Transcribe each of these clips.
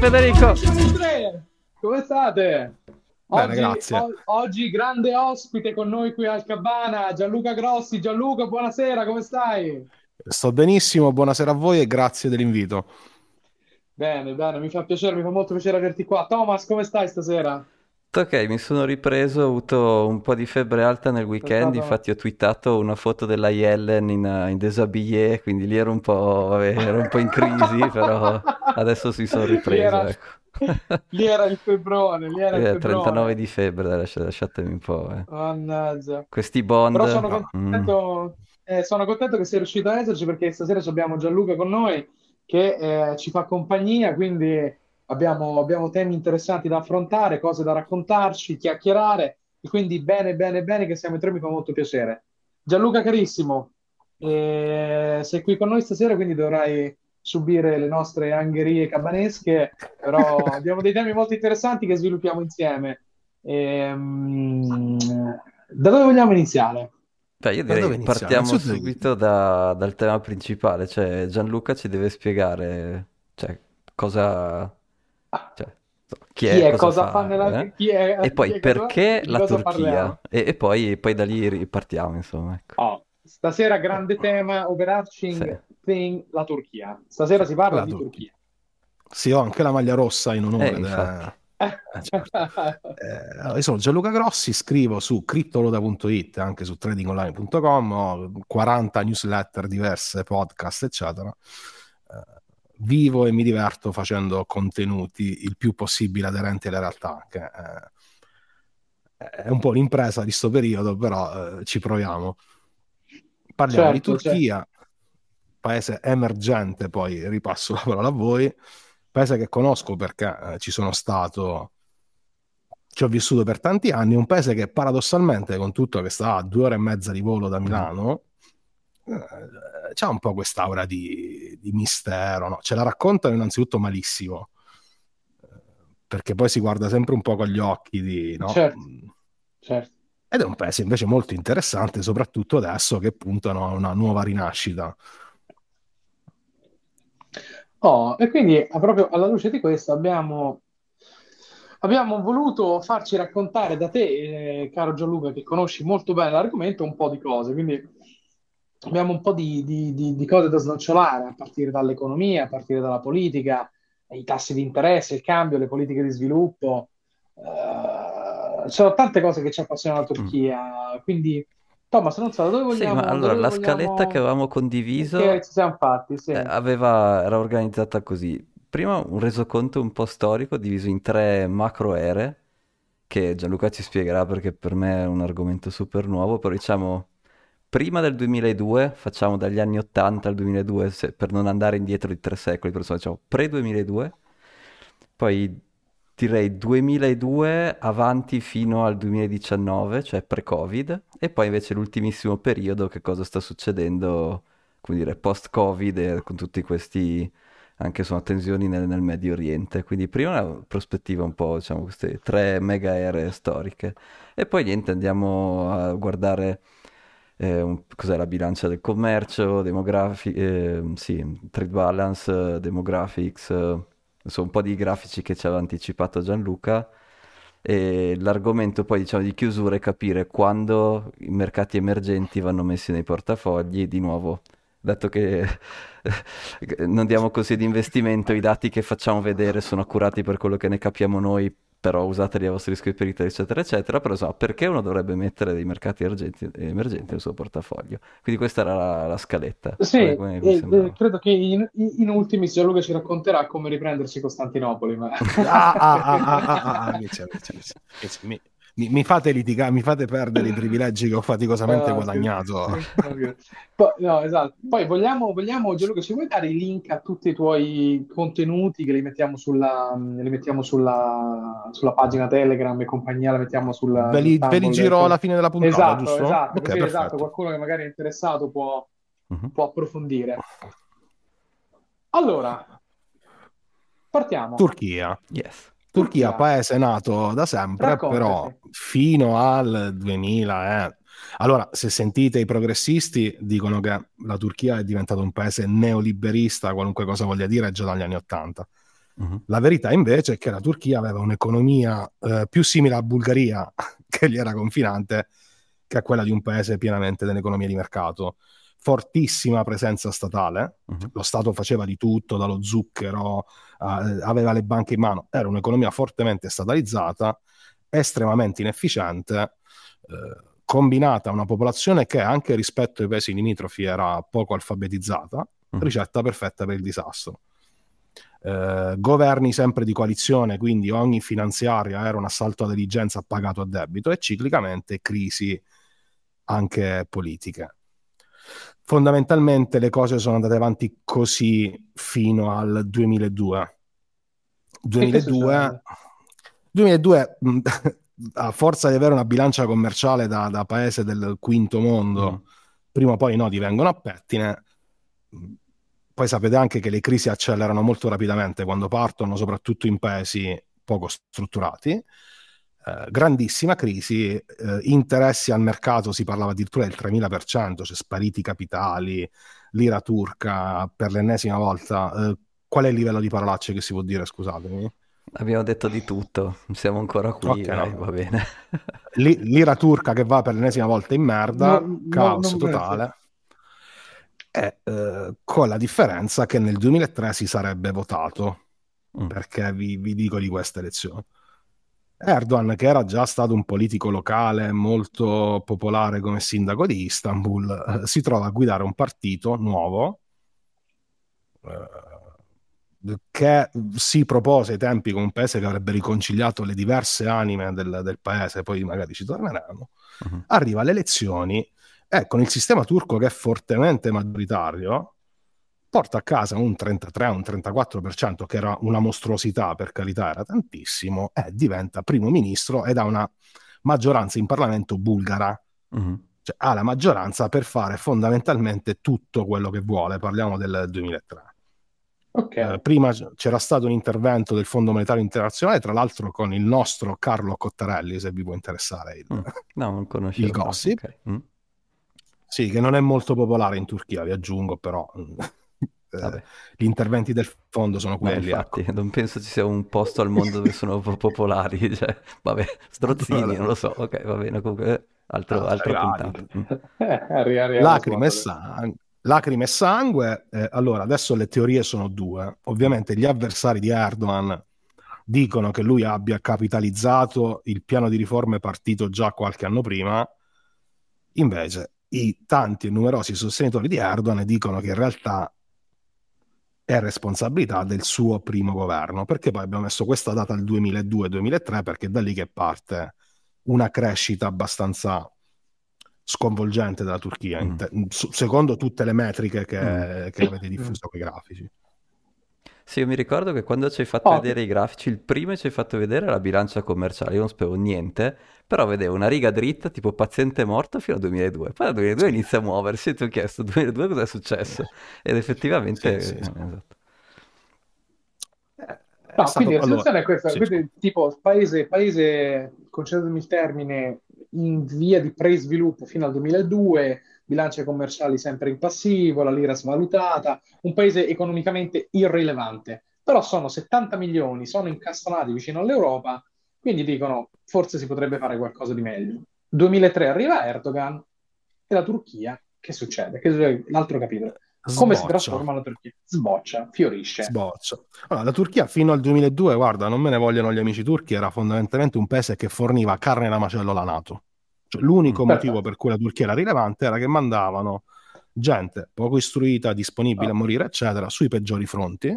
Federico. Come state? Bene, oggi, grazie. o- oggi grande ospite con noi qui al Cabana, Gianluca Grossi. Gianluca, buonasera, come stai? Sto benissimo, buonasera a voi e grazie dell'invito. Bene, bene, mi fa piacere, mi fa molto piacere averti qua. Thomas, come stai stasera? Ok, mi sono ripreso, ho avuto un po' di febbre alta nel weekend, infatti ho twittato una foto della Yellen in, in déshabillé, quindi lì ero un po', vabbè, ero un po' in crisi, però adesso si sono Lì ripreso, era, ecco. lì era il febbrone, lì era il Eh, febbrone. 39 di febbre, lasciatemi un po', eh. Mannaggia. Questi bond... Però sono no. mm, contento, eh, sono contento che sei riuscito a esserci perché stasera abbiamo Gianluca con noi che eh, ci fa compagnia, quindi abbiamo, abbiamo temi interessanti da affrontare, cose da raccontarci, chiacchierare, e quindi bene, bene, bene che siamo in tre, mi fa molto piacere. Gianluca carissimo, eh, sei qui con noi stasera, quindi dovrai subire le nostre angherie cabanesche, però abbiamo dei temi molto interessanti che sviluppiamo insieme. Ehm, da dove vogliamo iniziare? Beh, io direi iniziamo? partiamo Innanzitutto- subito da- dal tema principale, cioè Gianluca ci deve spiegare, cioè, cosa, cioè, chi è, Chi è, cosa cosa fa, fa nella... eh? chi è- E chi poi è cosa- perché di la cosa Turchia? E, e poi, poi da lì ripartiamo, insomma, ecco. Oh, stasera grande tema, overarching Sì. thing, la Turchia. Stasera si parla La di Turchia. Turchia. Sì, ho anche la maglia rossa in onore. Eh, infatti. Eh, certo. Eh, allora, io sono Gianluca Grossi, scrivo su criptoloda.it, anche su tradingonline.com, ho 40 newsletter diverse, podcast, eccetera. Vivo e mi diverto facendo contenuti il più possibile aderenti alla realtà, che eh, è un po' un'impresa di sto periodo, però eh, ci proviamo. Parliamo di Certo, Turchia, paese emergente, poi ripasso la parola a voi, paese che conosco perché eh, ci sono stato, ci ho vissuto per tanti anni, un paese che paradossalmente, con tutto che sta a due ore e mezza di volo da Milano, eh, c'ha un po' quest'aura di, di mistero, no? Ce la raccontano innanzitutto malissimo, eh, perché poi si guarda sempre un po' con gli occhi di... no? Certo. Certo. Ed è un paese invece molto interessante, soprattutto adesso che puntano a una nuova rinascita. Oh, e quindi proprio alla luce di questo abbiamo, abbiamo voluto farci raccontare da te, eh, caro Gianluca, che conosci molto bene l'argomento, un po' di cose. Quindi abbiamo un po' di, di- di- di cose da snocciolare, a partire dall'economia, a partire dalla politica, i tassi di interesse, il cambio, le politiche di sviluppo. Ci sono tante cose che ci appassionano la Turchia. Quindi, Thomas, non so, da dove Sì, vogliamo... ma da allora la vogliamo- scaletta che avevamo condiviso che ci siamo fatti, sì. eh, aveva, era organizzata così. Prima un resoconto un po' storico diviso in tre macro ere, che Gianluca ci spiegherà perché per me è un argomento super nuovo, però diciamo prima del 2002, facciamo dagli anni 80 al 2002 se- per non andare indietro di tre secoli, però facciamo pre-2002, poi direi 2002 avanti fino al 2019, cioè pre-Covid, e poi invece l'ultimissimo periodo, che cosa sta succedendo, come dire, post-Covid e con tutti questi anche insomma tensioni nel, nel Medio Oriente. Quindi prima una prospettiva un po', diciamo, queste tre mega aree storiche. E poi niente, andiamo a guardare eh, un- cos'è la bilancia del commercio, demografi- eh, sì, trade balance, demographics, eh, insomma un po' di grafici che ci aveva anticipato Gianluca. E l'argomento poi diciamo di chiusura è capire quando i mercati emergenti vanno messi nei portafogli, di nuovo, dato che non diamo consigli di investimento, i dati che facciamo vedere sono accurati per quello che ne capiamo noi, però usateli a vostro rischio e perito, eccetera, eccetera. Però insomma, perché uno dovrebbe mettere dei mercati emergenti, emergenti nel suo portafoglio? Quindi questa era la, la scaletta. Sì, Come- come e, sembrava? eh, credo che in, in, ultimis Gianluca ci racconterà come riprendersi Costantinopoli, ma... Ah, ah, ah, ah, ah, ah, ah, invece, invece, invece, invece, mi, mi- mi fate litigare, mi fate perdere i privilegi che ho faticosamente Ah, guadagnato. Poi, no, esatto. Poi vogliamo, vogliamo, Gianluca, ci vuoi dare i link a tutti i tuoi contenuti che li mettiamo sulla, li mettiamo sulla, sulla pagina Telegram e compagnia, la mettiamo sulla... Ve li, sul ve li giro alla fine della puntata, Esatto, giusto? esatto, Ok, così, esatto, perfetto. qualcuno che magari è interessato può, Mhm. può approfondire. Allora, partiamo. Turchia. Yes. Turchia, paese nato da sempre, Raccontaci. però fino al 2000. eh. Allora, se sentite i progressisti, dicono che la Turchia è diventata un paese neoliberista, qualunque cosa voglia dire, già dagli anni 80. Uh-huh. La verità invece è che la Turchia aveva un'economia eh, più simile a Bulgaria, che gli era confinante, che a quella di un paese pienamente dell'economia di mercato. Fortissima presenza statale, uh-huh. lo Stato faceva di tutto, dallo zucchero, eh, aveva le banche in mano, era un'economia fortemente statalizzata, estremamente inefficiente, eh, combinata a una popolazione che anche rispetto ai paesi limitrofi era poco alfabetizzata, uh-huh. ricetta perfetta per il disastro eh, governi sempre di coalizione, quindi ogni finanziaria era un assalto alla diligenza pagato a debito e ciclicamente crisi anche politiche. Fondamentalmente le cose sono andate avanti così fino al 2002. 2002, 2002 a forza di avere una bilancia commerciale da, da paese del quinto mondo, mm. prima o poi i nodi vengono a pettine poi sapete anche che le crisi accelerano molto rapidamente quando partono, soprattutto in paesi poco strutturati. Eh, grandissima crisi, eh, interessi al mercato si parlava addirittura del 3000%, cioè spariti capitali, lira turca per l'ennesima volta. Eh, qual è il livello di parolacce che si può dire, scusatemi? Abbiamo detto di tutto, siamo ancora qui, okay, dai, no. va bene. lira turca che va per l'ennesima volta in merda, no, caos no, totale è eh, con la differenza che nel 2003 si sarebbe votato, mm. perché vi, vi, dico di queste elezioni. Erdogan, che era già stato un politico locale molto popolare come sindaco di Istanbul, eh, si trova a guidare un partito nuovo eh, che si propose ai tempi come un paese che avrebbe riconciliato le diverse anime del, del paese, poi magari ci torneremo. Uh-huh. Arriva alle elezioni e con il sistema turco che è fortemente maggioritario, porta a casa un 33, un 34%, che era una mostruosità, per carità, era tantissimo, e diventa primo ministro ed ha una maggioranza in Parlamento bulgara. Mm-hmm. Cioè, ha la maggioranza per fare fondamentalmente tutto quello che vuole. Parliamo del 2003. Okay. Eh, prima c'era stato un intervento del Fondo Monetario Internazionale, tra l'altro con il nostro Carlo Cottarelli, se vi può interessare il, mm. no, non il gossip. Okay. Mm. Sì, che non è molto popolare in Turchia, vi aggiungo, però eh, gli interventi del fondo sono quelli. No, infatti, ecco. non penso ci sia un posto al mondo dove sono popolari. Cioè, vabbè, strozzini, non lo so. Ok, va bene, comunque, eh, altro, ah, altro puntato. Mm. Lacrime, e sangue, lacrime e sangue. Eh, allora, adesso le teorie sono due. Ovviamente gli avversari di Erdogan dicono che lui abbia capitalizzato il piano di riforme partito già qualche anno prima. Invece, i tanti e numerosi sostenitori di Erdogan dicono che in realtà è responsabilità del suo primo governo, perché poi abbiamo messo questa data al 2002-2003 perché è da lì che parte una crescita abbastanza sconvolgente della Turchia, mm. te- secondo tutte le metriche che, mm. che avete diffuso con i grafici. Sì, io mi ricordo che quando ci hai fatto oh. vedere i grafici, il primo ci hai fatto vedere la bilancia commerciale, io non sapevo niente, però vedevo una riga dritta, tipo paziente morto, fino al 2002. Poi dal 2002 inizia a muoversi e ti ho chiesto, 2002 cosa è successo? Ed effettivamente... Sì, sì, sì. Esatto. No, quindi la situazione allora, è questa, quindi, tipo paese, paese, concedetemi il termine, in via di pre-sviluppo fino al 2002, bilanci commerciali sempre in passivo, la lira svalutata, un paese economicamente irrilevante. Però sono 70 milioni, sono incastonati vicino all'Europa, quindi dicono forse si potrebbe fare qualcosa di meglio. 2003 arriva Erdogan e la Turchia, che succede? Che succede? L'altro capitolo. Come Sboccia. si trasforma la Turchia? Sboccia, fiorisce. Sboccia. Allora, la Turchia fino al 2002, guarda, non me ne vogliono gli amici turchi, era fondamentalmente un paese che forniva carne da macello alla Nato. Cioè, l'unico Perfetto. motivo per cui la Turchia era rilevante era che mandavano gente poco istruita, disponibile oh. a morire, eccetera, sui peggiori fronti.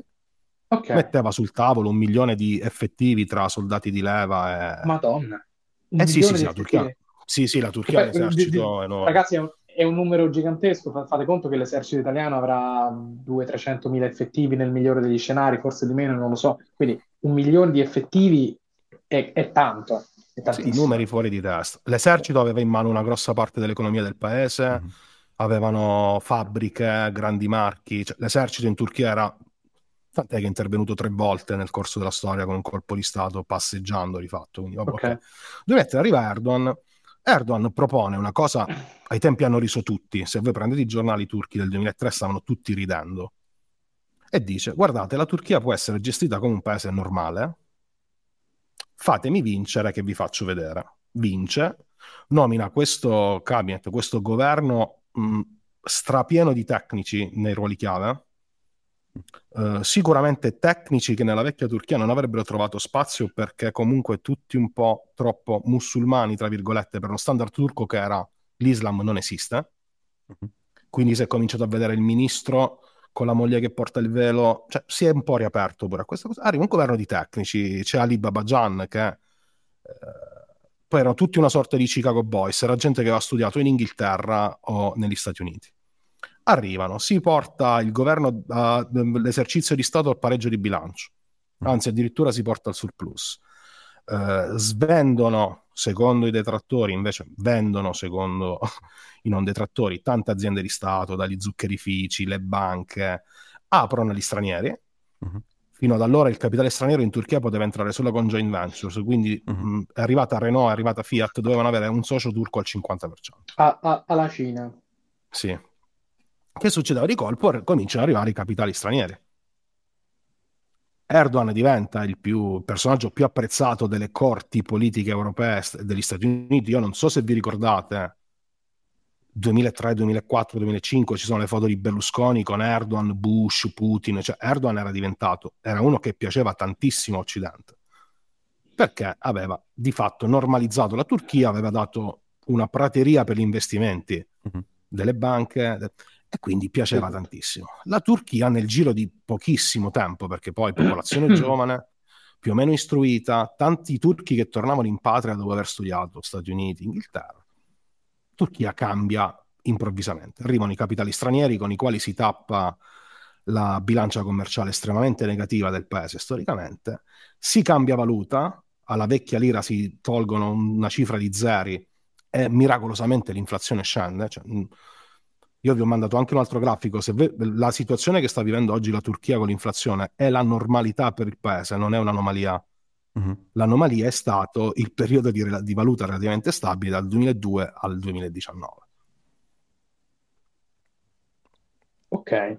Okay. Metteva sul tavolo un milione di effettivi tra soldati di leva e... Madonna. eh sì, sì, sì, la Turchia... Sì, sì, la Turchia è un esercito di, enorme. Ragazzi, è un, è un, numero gigantesco. Fate conto che l'esercito italiano avrà 200-300 mila effettivi nel migliore degli scenari, forse di meno, non lo so. Quindi un milione di effettivi è, è tanto. Sì, numeri fuori di testa. L'esercito aveva in mano una grossa parte dell'economia del paese, mm-hmm. avevano fabbriche, grandi marchi. Cioè, l'esercito in Turchia era. Tant'è che è intervenuto tre volte nel corso della storia con un colpo di Stato passeggiando di fatto. Quindi, okay. Okay. Dovete arriva Erdogan. Erdogan propone una cosa, ai tempi hanno riso tutti, se voi prendete i giornali turchi del 2003 stavano tutti ridendo. e dice guardate la Turchia può essere gestita come un paese normale, fatemi vincere che vi faccio vedere. Vince, nomina questo cabinet, questo governo mh, strapieno di tecnici nei ruoli chiave, Uh, sicuramente tecnici che nella vecchia Turchia non avrebbero trovato spazio perché comunque tutti un po' troppo musulmani, tra virgolette, per lo standard turco che era l'Islam non esiste. Uh-huh. Quindi si è cominciato a vedere il ministro con la moglie che porta il velo, cioè si è un po' riaperto pure a questa cosa. Arriva un governo di tecnici, c'è Ali Babajan che eh, poi erano tutti una sorta di Chicago Boys, era gente che aveva studiato in Inghilterra o negli Stati Uniti arrivano, si porta il governo all'esercizio di Stato al pareggio di bilancio, mm. anzi addirittura si porta al surplus. Eh, svendono, secondo i detrattori, invece vendono, secondo i non detrattori, tante aziende di Stato, dagli zuccherifici, le banche, aprono agli stranieri. Uh-huh. Fino ad allora il capitale straniero in Turchia poteva entrare solo con joint ventures, quindi uh-huh. mh, è arrivata Renault, è arrivata Fiat, dovevano avere un socio turco al 50%. A, a, alla Cina. Sì, che succedeva di colpo? Cominciano ad arrivare i capitali stranieri. Erdogan diventa il più, personaggio più apprezzato delle corti politiche europee degli Stati Uniti. Io non so se vi ricordate, 2003, 2004, 2005 ci sono le foto di Berlusconi con Erdogan, Bush, Putin. Cioè Erdogan era diventato, era uno che piaceva tantissimo Occidente perché aveva di fatto normalizzato la Turchia, aveva dato una prateria per gli investimenti uh-huh. delle banche e quindi piaceva tantissimo. La Turchia nel giro di pochissimo tempo, perché poi popolazione giovane, più o meno istruita, tanti turchi che tornavano in patria dopo aver studiato Stati Uniti, Inghilterra. Turchia cambia improvvisamente. Arrivano i capitali stranieri con i quali si tappa la bilancia commerciale estremamente negativa del paese storicamente, si cambia valuta, alla vecchia lira si tolgono una cifra di zeri e miracolosamente l'inflazione scende. Cioè, io vi ho mandato anche un altro grafico. Se ve- la situazione che sta vivendo oggi la Turchia con l'inflazione è la normalità per il paese, non è un'anomalia. Uh-huh. L'anomalia è stato il periodo di, di, valuta relativamente stabile dal 2002 al 2019. Ok,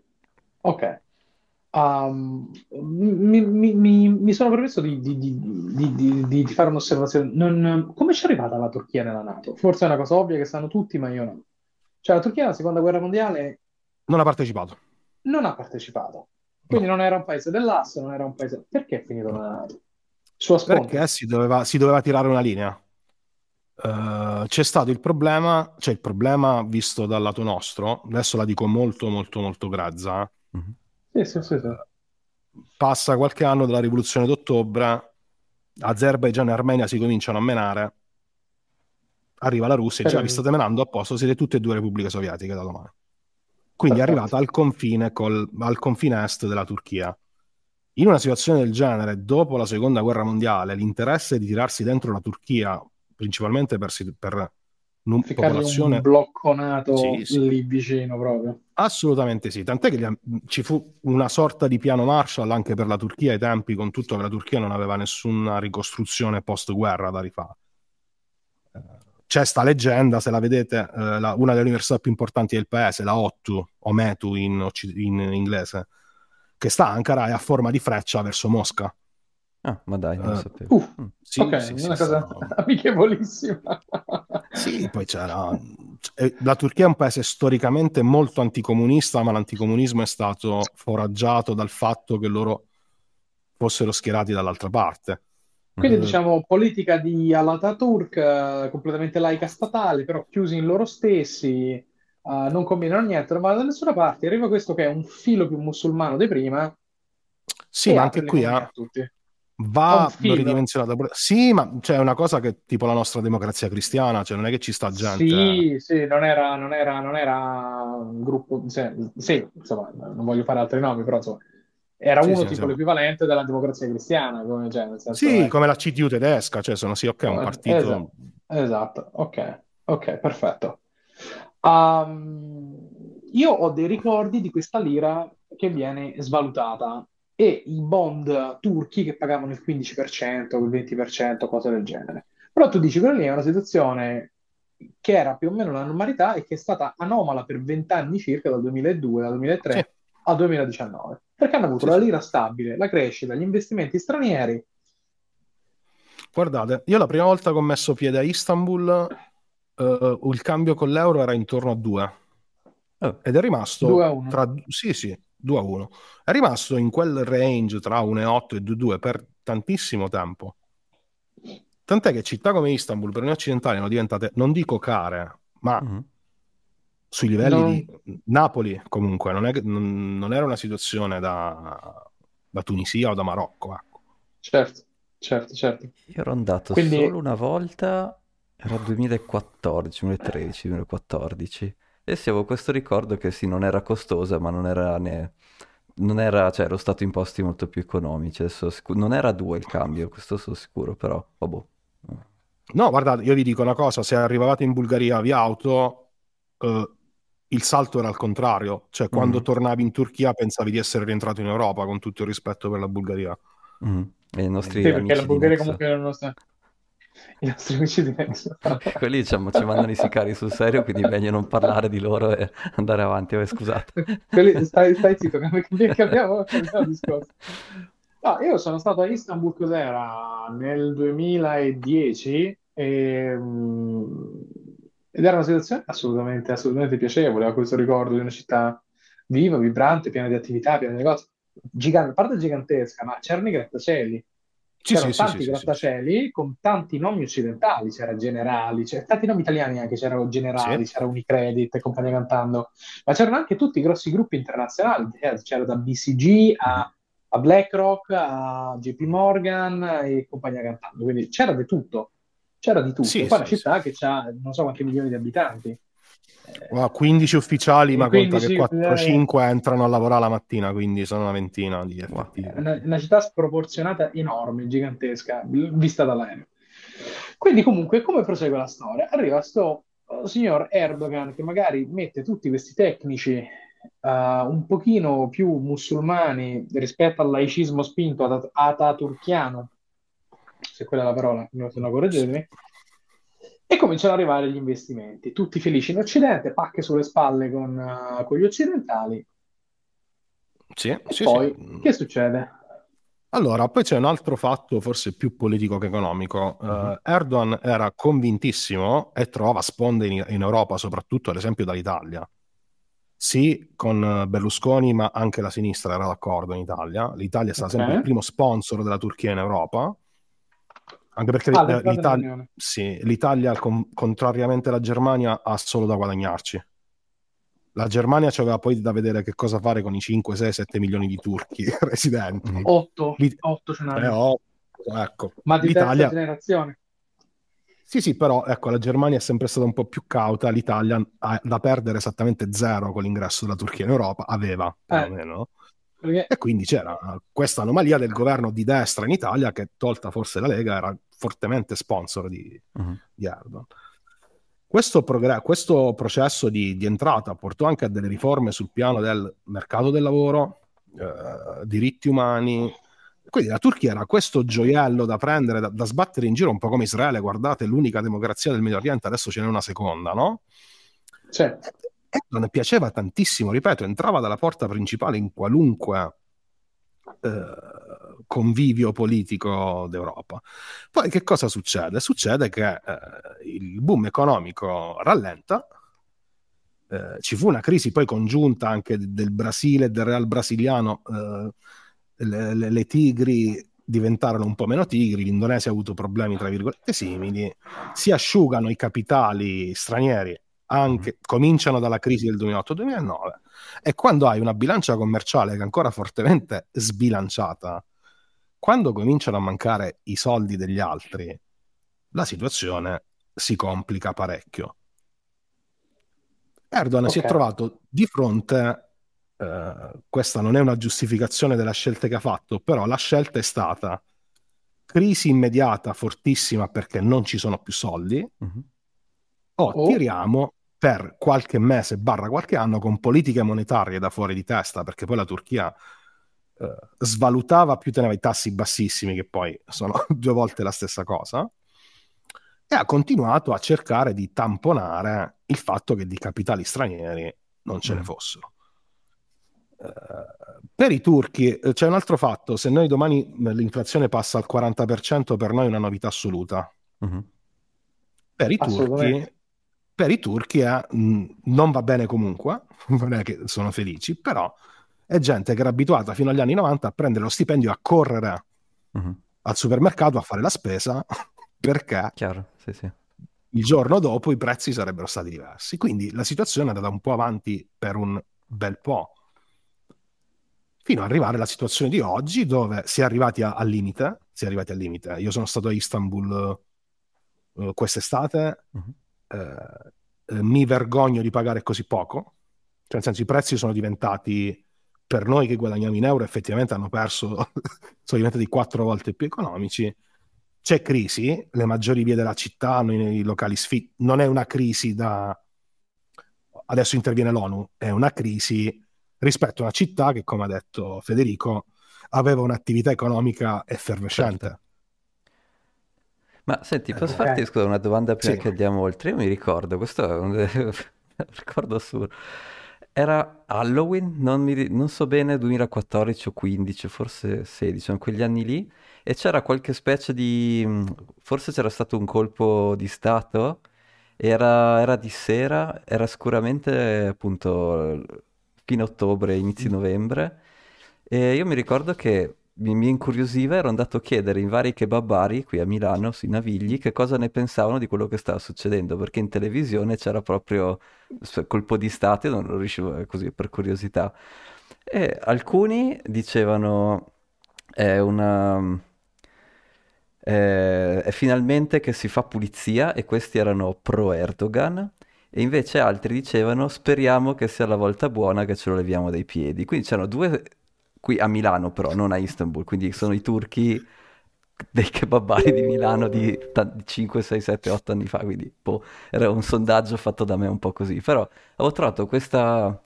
ok. Um, mi, mi, mi, mi, sono permesso di, di, di, di, fare un'osservazione. Non, come ci è arrivata la Turchia nella Nato? Forse è una cosa ovvia che sanno tutti, ma io no. Cioè la Turchia alla seconda guerra mondiale non ha partecipato. Non ha partecipato. Quindi no. non era un paese dell'asse, non era un paese... Perché è finito la sua sponda? Perché si doveva, si doveva tirare una linea. Uh, c'è stato il problema, cioè il problema visto dal lato nostro, adesso la dico molto molto molto grezza. Mm-hmm. Sì, sì, sì, sì. Passa qualche anno dalla rivoluzione d'ottobre, Azerbaijan e Armenia si cominciano a menare arriva la Russia e dice: ah, vi state menando a posto, siete tutte e due repubbliche sovietiche da domani. Quindi è arrivata al confine, col, al confine est della Turchia. In una situazione del genere, dopo la seconda guerra mondiale, l'interesse di tirarsi dentro la Turchia, principalmente per, per num- popolazione... un blocconato sì, sì. lì vicino proprio. Assolutamente sì, tant'è che ha... ci fu una sorta di piano Marshall anche per la Turchia ai tempi, con tutto che la Turchia non aveva nessuna ricostruzione post-guerra da rifare c'è sta leggenda, se la vedete, eh, la, una delle università più importanti del paese, la OTU, o METU in, in, inglese, che sta a Ankara e a forma di freccia verso Mosca. Ah, ma dai, non uh, sapevo. Uh, mm. sì, ok, sì, una sì, cosa sì, amichevolissima. sì, poi c'era... La Turchia è un paese storicamente molto anticomunista, ma l'anticomunismo è stato foraggiato dal fatto che loro fossero schierati dall'altra parte. Quindi diciamo politica di Alatatürk, eh, completamente laica statale, però chiusi in loro stessi, eh, non combinano niente, non vanno da nessuna parte. Arriva questo che è un filo più musulmano di prima. Sì, ma anche qui ha... Eh, va ridimensionato. Sì, ma c'è una cosa che tipo la nostra democrazia cristiana, cioè non è che ci sta gente. Sì, sì, non era, non era, non era un gruppo. Sì, sì, insomma, non voglio fare altri nomi, però insomma era sì, uno sì, tipo sì. l'equivalente della democrazia cristiana. Come, cioè, sì, è... come la CDU tedesca, cioè sono sì, ok, un partito. Esatto, esatto. ok, ok, perfetto. Um, io ho dei ricordi di questa lira che viene svalutata e i bond turchi che pagavano il 15%, il 20%, cose del genere. Però tu dici, quella lì è una situazione che era più o meno la normalità e che è stata anomala per vent'anni circa, dal 2002 al 2003, al 2019, perché hanno avuto Sì, la lira stabile, la crescita, gli investimenti stranieri. Guardate, io la prima volta che ho messo piede a Istanbul, eh, il cambio con l'euro era intorno a 2 Oh, ed è rimasto 2 a 1. tra sì, sì, 2 a 1. È rimasto in quel range tra 1,8 e 2,2 per tantissimo tempo. Tant'è che città come Istanbul per noi occidentali sono diventate, non dico care, ma mhm. Sui livelli Non- di Napoli comunque non, è che- non- non era una situazione da, da Tunisia o da Marocco. ecco. Certo, certo, certo. Io ero andato Quindi- solo una volta, era 2014, 2013, 2014. E sì, avevo questo ricordo che sì, non era costosa, ma non era ne... Non era, cioè, ero stato in posti molto più economici. Adesso sicu- non era due il cambio, questo sono sicuro, però, vabbè. No, guardate, io vi dico una cosa, se arrivavate in Bulgaria via auto, eh, il salto era al contrario, cioè quando Mhm. tornavi in Turchia pensavi di essere rientrato in Europa, con tutto il rispetto per la Bulgaria. Mhm. E i nostri Sì, perché la Bulgaria comunque lo sa. I nostri amici di Nexa. Quelli diciamo, ci mandano i sicari sul serio, quindi meglio non parlare di loro e andare avanti. Vabbè, scusate. Quelli- stai, stai zitto, che cambiamo, cambiamo discorso. No, io sono stato a Istanbul, cos'era? Nel 2010 e, mm, ed era una situazione assolutamente, assolutamente piacevole. Ho questo ricordo di una città viva, vibrante, piena di attività, piena di negozi. Gigante, a parte gigantesca, ma c'erano i grattacieli. Sì, C'erano sì, tanti sì, grattacieli con tanti nomi occidentali, c'era Generali, c'era tanti nomi italiani anche, c'era Generali, c'era Unicredit e compagnia cantando, ma c'erano anche tutti i grossi gruppi internazionali, c'era, c'era da BCG a, a BlackRock a JP Morgan e compagnia cantando, quindi c'era di tutto, c'era di tutto. Sì, Poi è una sì, città che ha non so quanti milioni di abitanti. Eh, Guarda, 15 ufficiali, E ma conta 15, che eh. 4-5 entrano a lavorare la mattina, quindi sono una ventina di Wow. effettivi. Una, una città sproporzionata enorme, gigantesca, vista dall'aereo. Quindi, comunque, come prosegue la storia? Arriva sto oh, signor Erdogan che magari mette tutti questi tecnici eh, un pochino più musulmani rispetto al laicismo spinto at- ataturchiano, se quella è la parola, se no correggetemi. E cominciano ad arrivare gli investimenti, tutti felici in Occidente, pacche sulle spalle con, eh, con gli occidentali. Sì, E sì, poi, sì. che succede? Allora, poi c'è un altro fatto forse più politico che economico. Eh, Mhm. Erdogan era convintissimo e trovava sponde in, in Europa, soprattutto ad esempio dall'Italia. Sì, con eh, Berlusconi, ma anche la sinistra era d'accordo in Italia. L'Italia è stato Ok. sempre il primo sponsor della Turchia in Europa. Anche perché Ah, eh, l'Italia, sì, l'Italia, con- contrariamente alla Germania, ha solo da guadagnarci. La Germania aveva poi da vedere che cosa fare con i 5, 6, 7 milioni di turchi residenti. Mhm. 8, L'It- 8 ce n'hanno. Eh, oh, ecco. Ma di terza L'Italia, generazione. sì, sì, però ecco, la Germania è sempre stata un po' più cauta, l'Italia ha da perdere esattamente zero con l'ingresso della Turchia in Europa, aveva Eh. perlomeno. Perché E quindi c'era questa anomalia del governo di destra in Italia che, tolta forse la Lega, era fortemente sponsor di, Mhm. di Erdogan. Questo, progre- questo processo di, di entrata portò anche a delle riforme sul piano del mercato del lavoro, eh, diritti umani. Quindi la Turchia era questo gioiello da prendere, da, da sbattere in giro, un po' come Israele. Guardate, l'unica democrazia del Medio Oriente, adesso ce n'è una seconda, no? cioè, Erdogan piaceva tantissimo, ripeto, entrava dalla porta principale in qualunque eh, convivio politico d'Europa. Poi che cosa succede? Succede che eh, il boom economico rallenta, eh, ci fu una crisi poi congiunta anche del Brasile e del Real brasiliano, eh, le, le- le tigri diventarono un po' meno tigri, l'Indonesia ha avuto problemi tra virgolette simili, si asciugano i capitali stranieri anche, cominciano dalla crisi del 2008-2009 e quando hai una bilancia commerciale che è ancora fortemente sbilanciata, quando cominciano a mancare i soldi degli altri, la situazione si complica parecchio. Erdogan si è trovato di fronte, eh, questa non è una giustificazione della scelta che ha fatto, però la scelta è stata crisi immediata fortissima perché non ci sono più soldi, Mhm. o Oh. tiriamo per qualche mese barra qualche anno con politiche monetarie da fuori di testa, perché poi la Turchia eh, svalutava più teneva i tassi bassissimi, che poi sono due volte la stessa cosa, e ha continuato a cercare di tamponare il fatto che di capitali stranieri non ce ne Mm. fossero. per i turchi c'è un altro fatto, se noi domani l'inflazione passa al 40% per noi è una novità assoluta. Uh-huh. Per, i turchi, per i turchi mh, non va bene comunque, non è che sono felici, però è gente che era abituata fino agli anni 90 a prendere lo stipendio e a correre uh-huh. al supermercato a fare la spesa perché Chiaro, sì, sì. il giorno dopo i prezzi sarebbero stati diversi. Quindi la situazione è andata un po' avanti per un bel po' fino ad arrivare alla situazione di oggi dove si è arrivati a, al limite. Si è arrivati al limite. Io sono stato a Istanbul uh, quest'estate, uh-huh. uh, mi vergogno di pagare così poco. Cioè, nel senso, i prezzi sono diventati per noi che guadagniamo in euro, effettivamente hanno perso, sono diventati quattro volte più economici. C'è crisi, le maggiori vie della città hanno i locali sfitti. Non è una crisi da adesso interviene l'ONU, è una crisi rispetto a una città che, come ha detto Federico, aveva un'attività economica effervescente. Certo. Ma senti, posso eh, farti scusa, una domanda prima sì. che andiamo oltre? Io mi ricordo, questo è un ricordo assurdo. Era Halloween, non, mi, non so bene, 2014 o 15, forse 16, in quegli anni lì, e c'era qualche specie di... forse c'era stato un colpo di stato, era, era di sera, era sicuramente appunto fine ottobre, inizi mm. novembre. E io mi ricordo che mi, mi incuriosiva, ero andato a chiedere in vari kebabari qui a Milano, sui Navigli, che cosa ne pensavano di quello che stava succedendo, perché in televisione c'era proprio colpo di stato, non lo riuscivo eh, così per curiosità. E alcuni dicevano è una... è finalmente che si fa pulizia e questi erano pro Erdogan e invece altri dicevano speriamo che sia la volta buona che ce lo leviamo dai piedi. Quindi c'erano due qui a Milano però, non a Istanbul, quindi sono i turchi dei kebabari di Milano di t- 5, 6, 7, 8 anni fa, quindi boh, era un sondaggio fatto da me un po' così, però ho trovato questa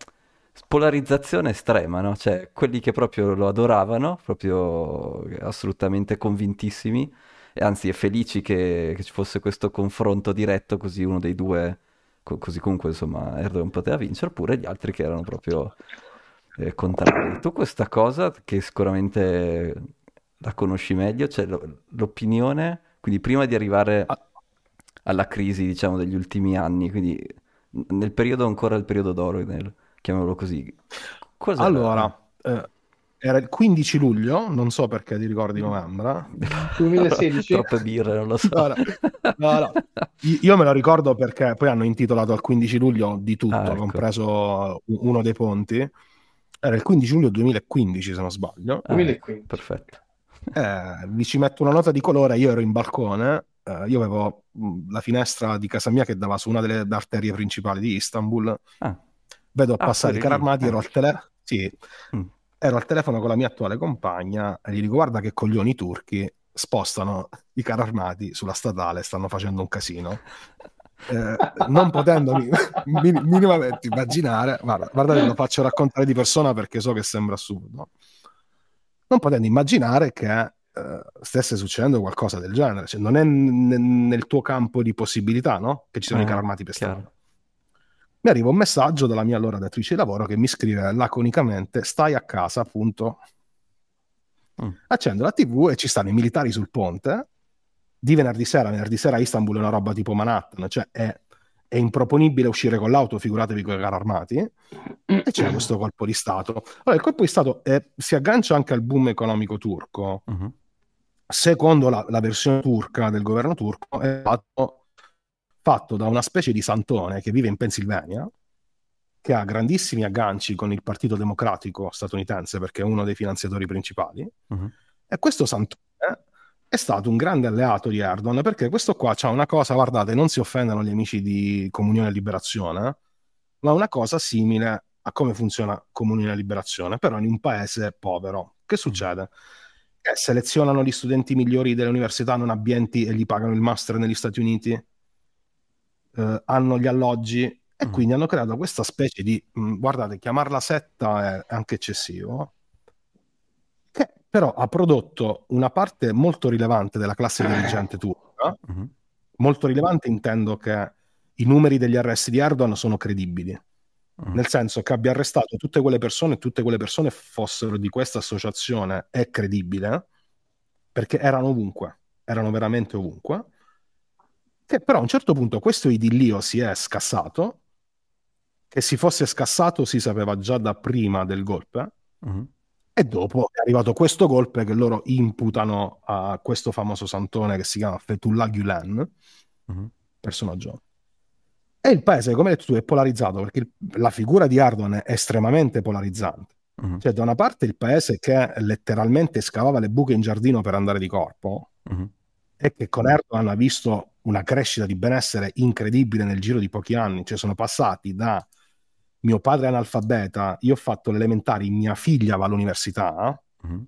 polarizzazione estrema, no? Cioè, quelli che proprio lo adoravano, proprio assolutamente convintissimi, e anzi felici che, che ci fosse questo confronto diretto, così uno dei due così comunque insomma Erdogan poteva vincere, oppure gli altri che erano proprio eh, contrari. Tu questa cosa, che sicuramente la conosci meglio, cioè lo, l'opinione, quindi prima di arrivare alla crisi, diciamo, degli ultimi anni, quindi nel periodo ancora il periodo d'oro, nel, chiamiamolo così. Cosa allora, eh, era il 15 luglio, non so perché ti ricordi novembre. 2016. Troppe birre, non lo so. No, no, no, Io me lo ricordo perché poi hanno intitolato al 15 luglio di tutto, ah, ecco. compreso uno dei ponti. Era il 15 luglio 2015, se non sbaglio. Ah, 2015. Perfetto. Eh, vi ci metto una nota di colore, io ero in balcone, eh, io avevo la finestra di casa mia che dava su una delle arterie principali di Istanbul. Ah. Vedo ah, passare i carri armati, ero al telefono. Sì. Mm ero al telefono con la mia attuale compagna e gli dico guarda che coglioni turchi spostano i carri armati sulla statale, stanno facendo un casino. Eh, non potendomi min- minimamente immaginare, guarda, guardate, lo faccio raccontare di persona perché so che sembra assurdo, non potendo immaginare che eh, stesse succedendo qualcosa del genere, cioè, non è n- nel tuo campo di possibilità, no? Che ci sono eh, i carri armati per strada mi arriva un messaggio dalla mia allora datrice di lavoro che mi scrive laconicamente stai a casa appunto mm. accendo la tv e ci stanno i militari sul ponte di venerdì sera venerdì sera Istanbul è una roba tipo Manhattan cioè è, è improponibile uscire con l'auto figuratevi con i carri armati e c'è questo colpo di stato allora il colpo di stato è, si aggancia anche al boom economico turco mm-hmm. secondo la, la versione turca del governo turco è stato fatto da una specie di santone che vive in Pennsylvania, che ha grandissimi agganci con il Partito Democratico statunitense perché è uno dei finanziatori principali. Uh-huh. E questo santone è stato un grande alleato di Erdogan perché questo qua ha una cosa, guardate, non si offendono gli amici di Comunione e Liberazione, ma una cosa simile a come funziona Comunione e Liberazione, però in un paese povero. Che succede? Che selezionano gli studenti migliori delle università non abbienti e gli pagano il master negli Stati Uniti eh, hanno gli alloggi e mm. quindi hanno creato questa specie di, mh, mm, guardate, chiamarla setta è anche eccessivo, però ha prodotto una parte molto rilevante della classe dirigente turca, mm-hmm. molto rilevante intendo che i numeri degli arresti di Erdogan sono credibili. mm. nel senso che abbia arrestato tutte quelle persone e tutte quelle persone fossero di questa associazione è credibile perché erano ovunque, erano veramente ovunque. Che però a un certo punto questo idillio si è scassato, che si fosse scassato si sapeva già da prima del golpe, mm. E dopo è arrivato questo golpe che loro imputano a questo famoso santone che si chiama Fethullah Gulen, mm. personaggio e il paese, come hai detto tu, è polarizzato perché il, la figura di Erdogan è estremamente polarizzante. Uh-huh. Cioè, da una parte il paese che letteralmente scavava le buche in giardino per andare di corpo uh-huh. e che con Erdogan ha visto una crescita di benessere incredibile nel giro di pochi anni. Cioè, sono passati da mio padre è analfabeta, io ho fatto l'elementare, mia figlia va all'università, uh-huh.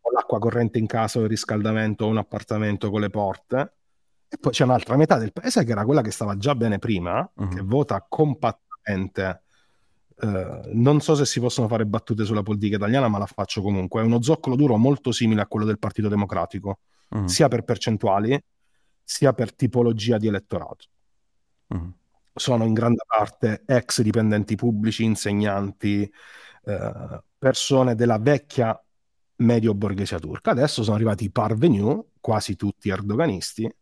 ho l'acqua corrente in casa, ho il riscaldamento, ho un appartamento con le porte e poi c'è un'altra metà del paese che era quella che stava già bene prima, uh-huh. che vota compattamente. Uh, non so se si possono fare battute sulla politica italiana, ma la faccio comunque. È uno zoccolo duro molto simile a quello del Partito Democratico, uh-huh. sia per percentuali, sia per tipologia di elettorato. Uh-huh. Sono in grande parte ex dipendenti pubblici, insegnanti, uh, persone della vecchia medio borghesia turca. Adesso sono arrivati i parvenu, quasi tutti erdoganisti,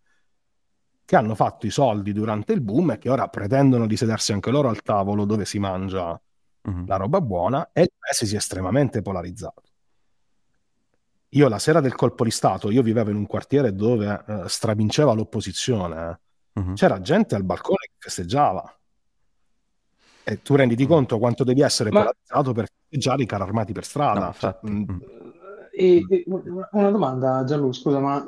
che hanno fatto i soldi durante il boom e che ora pretendono di sedersi anche loro al tavolo dove si mangia uh-huh. la roba buona e il paese si è estremamente polarizzato. Io la sera del colpo di Stato, io vivevo in un quartiere dove eh, stravinceva l'opposizione, uh-huh. c'era gente al balcone festeggiava. E tu renditi conto quanto devi essere Ma... polarizzato per festeggiare i carri armati per strada. No, cioè, mh... Mm. e, e, una domanda, Gianlu, scusa, ma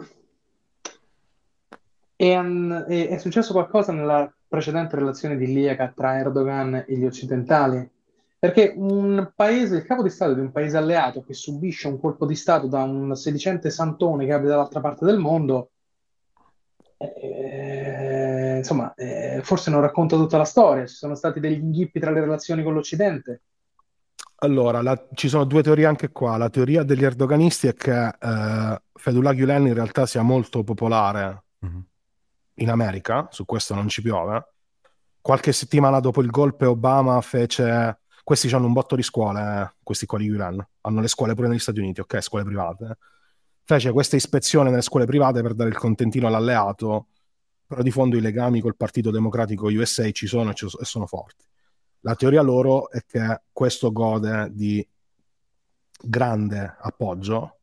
è, è, successo qualcosa nella precedente relazione di Liaca tra Erdogan e gli occidentali? Perché un paese, il capo di Stato di un paese alleato che subisce un colpo di Stato da un sedicente santone che abita dall'altra parte del mondo, eh, insomma, eh, forse non racconta tutta la storia. Ci sono stati degli inghippi tra le relazioni con l'Occidente. Allora, la, ci sono due teorie anche qua. La teoria degli erdoganisti è che eh, Fethullah Gulen in realtà sia molto popolare. Mm-hmm in America, su questo non ci piove. Qualche settimana dopo il golpe Obama fece... Questi hanno un botto di scuole, eh, questi qua di Iran. Hanno le scuole pure negli Stati Uniti, ok? Scuole private. Fece questa ispezione nelle scuole private per dare il contentino all'alleato, però di fondo i legami col Partito Democratico USA ci sono e, ci sono, e sono forti. La teoria loro è che questo gode di grande appoggio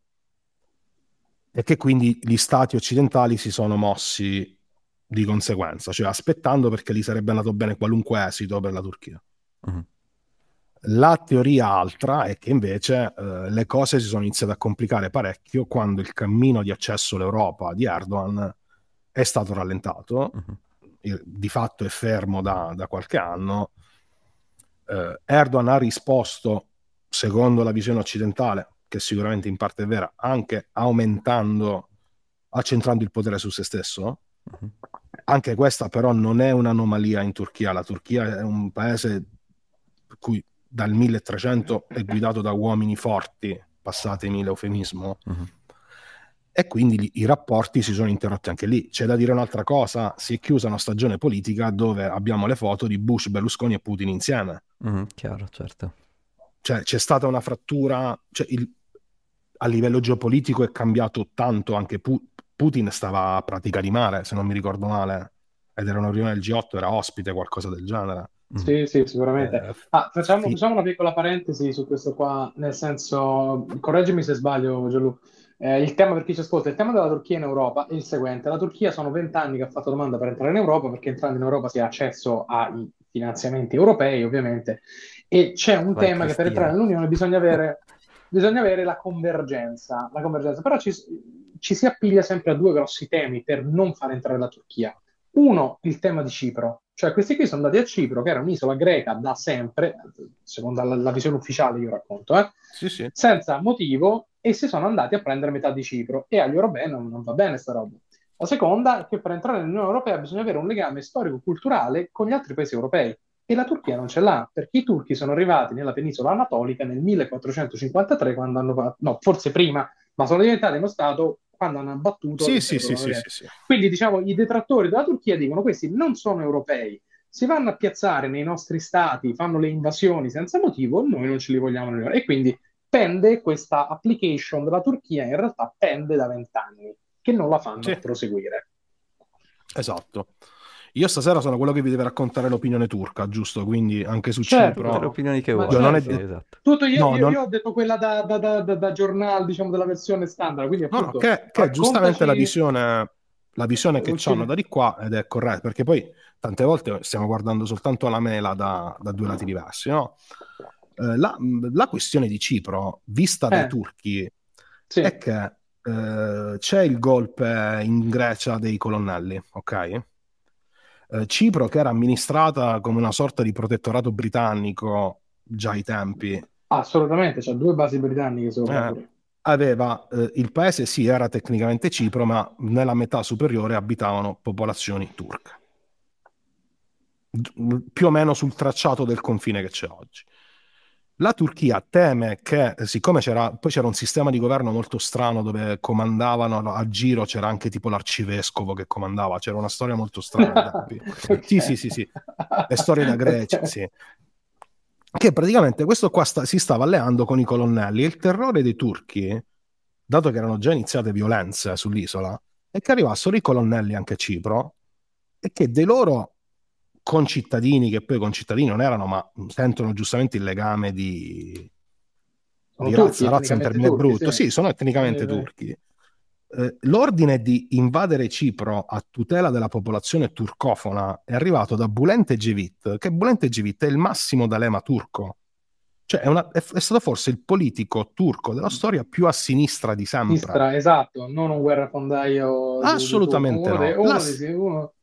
e che quindi gli stati occidentali si sono mossi di conseguenza, cioè aspettando perché gli sarebbe andato bene qualunque esito per la Turchia. Uh-huh. La teoria altra è che invece eh, le cose si sono iniziate a complicare parecchio quando il cammino di accesso all'Europa di Erdogan è stato rallentato, uh-huh. di fatto è fermo da, da qualche anno. Eh, Erdogan ha risposto, secondo la visione occidentale, che sicuramente in parte è vera, anche aumentando, accentrando il potere su se stesso. Uh-huh. Anche questa però non è un'anomalia in Turchia, la Turchia è un paese cui dal 1300 è guidato da uomini forti, passatemi l'eufemismo, uh-huh. E quindi i rapporti si sono interrotti anche lì. C'è da dire un'altra cosa, si è chiusa una stagione politica dove abbiamo le foto di Bush, Berlusconi e Putin insieme. Uh-huh, chiaro, certo. Cioè c'è stata una frattura, cioè, il, a livello geopolitico è cambiato tanto anche Putin Putin stava a Pratica di Mare, se non mi ricordo male, ed era una riunione del G8, era ospite, qualcosa del genere. Mm. Sì, sì, sicuramente. Eh, ah, facciamo, sì. facciamo, una piccola parentesi su questo qua, nel senso, correggimi se sbaglio, Gianlu. Eh, il tema per chi ci ascolta, il tema della Turchia in Europa è il seguente: la Turchia sono vent'anni che ha fatto domanda per entrare in Europa, perché entrando in Europa si ha accesso ai finanziamenti europei, ovviamente, e c'è un Vai tema Cristina. che per entrare nell'Unione bisogna avere, bisogna avere la convergenza. La convergenza. Però ci, ci si appiglia sempre a due grossi temi per non far entrare la Turchia. Uno, il tema di Cipro, cioè questi qui sono andati a Cipro, che era un'isola greca da sempre, secondo la, la visione ufficiale io racconto, eh? sì, sì. senza motivo, e si sono andati a prendere metà di Cipro. E agli europei non, non va bene sta roba. La seconda è che per entrare nell'Unione Europea bisogna avere un legame storico-culturale con gli altri paesi europei. E la Turchia non ce l'ha, perché i turchi sono arrivati nella penisola anatolica nel 1453, quando hanno fatto, no, forse prima, ma sono diventati uno Stato quando hanno abbattuto. Sì, sì, sì, sì, sì, Quindi diciamo i detrattori della Turchia dicono questi non sono europei, si vanno a piazzare nei nostri stati, fanno le invasioni senza motivo, noi non ce li vogliamo nemmeno. E quindi pende questa application della Turchia, in realtà pende da vent'anni, che non la fanno sì. proseguire. Esatto. Io stasera sono quello che vi deve raccontare l'opinione turca, giusto? Quindi anche su certo, Cipro. Le opinioni che vuoi. Certo. Non è... esatto. Tutto io, no, io, non... io, ho detto quella da, da, da, da, giornale, diciamo, della versione standard. Quindi, appunto, no, no, che, che raccontaci... giustamente la visione, la visione che hanno da di qua ed è corretta, perché poi tante volte stiamo guardando soltanto la mela da, da due lati diversi, no? Eh, la, la, questione di Cipro, vista dai eh. turchi, sì. è che eh, c'è il golpe in Grecia dei colonnelli, ok? Eh, Cipro che era amministrata come una sorta di protettorato britannico già ai tempi. Assolutamente, c'è due basi britanniche sopra. Eh, aveva eh, il paese, sì, era tecnicamente Cipro, ma nella metà superiore abitavano popolazioni turche. Più o meno sul tracciato del confine che c'è oggi. La Turchia teme che, siccome c'era, poi c'era un sistema di governo molto strano dove comandavano a giro, c'era anche tipo l'arcivescovo che comandava, c'era una storia molto strana. okay. Sì, sì, sì, sì, le storie da Grecia, sì. Che praticamente questo qua sta, si stava alleando con i colonnelli. Il terrore dei turchi, dato che erano già iniziate violenze sull'isola, è che arrivassero i colonnelli anche a Cipro e che dei loro concittadini, che poi concittadini non erano, ma sentono giustamente il legame di, di turchi, razza, razza è un termine turchi, brutto, sì. sì. sono etnicamente eh, turchi. Eh, l'ordine di invadere Cipro a tutela della popolazione turcofona è arrivato da Bulente Gevit, che Bulente Gevit è il massimo d'alema turco. Cioè è, una, è, è, stato forse il politico turco della storia più a sinistra di sempre. Sinistra, esatto, non un guerrafondaio. Assolutamente di, di, no. Uno, uno,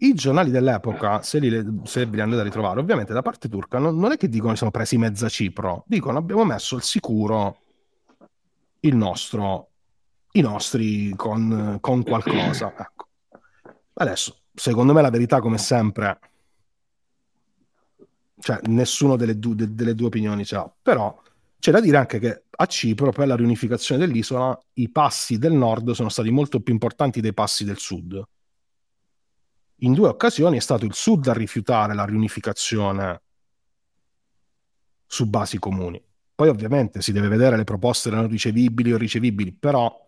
i giornali dell'epoca, se, li, se li andate a ritrovare, ovviamente da parte turca non, non è che dicono che siamo presi mezza Cipro, dicono abbiamo messo al sicuro il nostro, i nostri con, con qualcosa. Ecco. Adesso, secondo me la verità, come sempre, cioè nessuno delle, du- de- delle due opinioni c'ha, però c'è da dire anche che a Cipro per la riunificazione dell'isola i passi del nord sono stati molto più importanti dei passi del sud in due occasioni è stato il Sud a rifiutare la riunificazione su basi comuni. Poi ovviamente si deve vedere le proposte erano ricevibili o ricevibili, però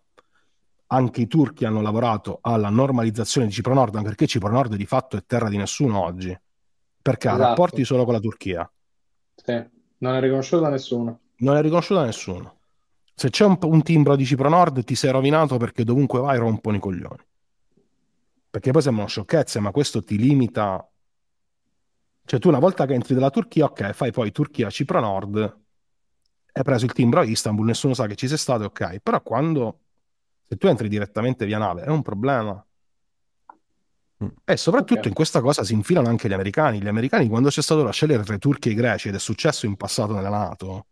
anche i turchi hanno lavorato alla normalizzazione di Cipro Nord, anche perché Cipro Nord di fatto è terra di nessuno oggi, perché esatto. ha rapporti solo con la Turchia. Sì, non è riconosciuto da nessuno. Non è riconosciuto da nessuno. Se c'è un, un timbro di Cipro Nord ti sei rovinato perché dovunque vai rompono i coglioni perché poi sembrano sciocchezze, ma questo ti limita. Cioè, tu una volta che entri dalla Turchia, ok, fai poi Turchia-Cipro Nord, hai preso il timbro a Istanbul, nessuno sa che ci sei stato, ok, però quando se tu entri direttamente via nave è un problema. Mm. E soprattutto okay. in questa cosa si infilano anche gli americani. Gli americani, quando c'è stato da scegliere tra i turchi e i greci, ed è successo in passato nella Nato,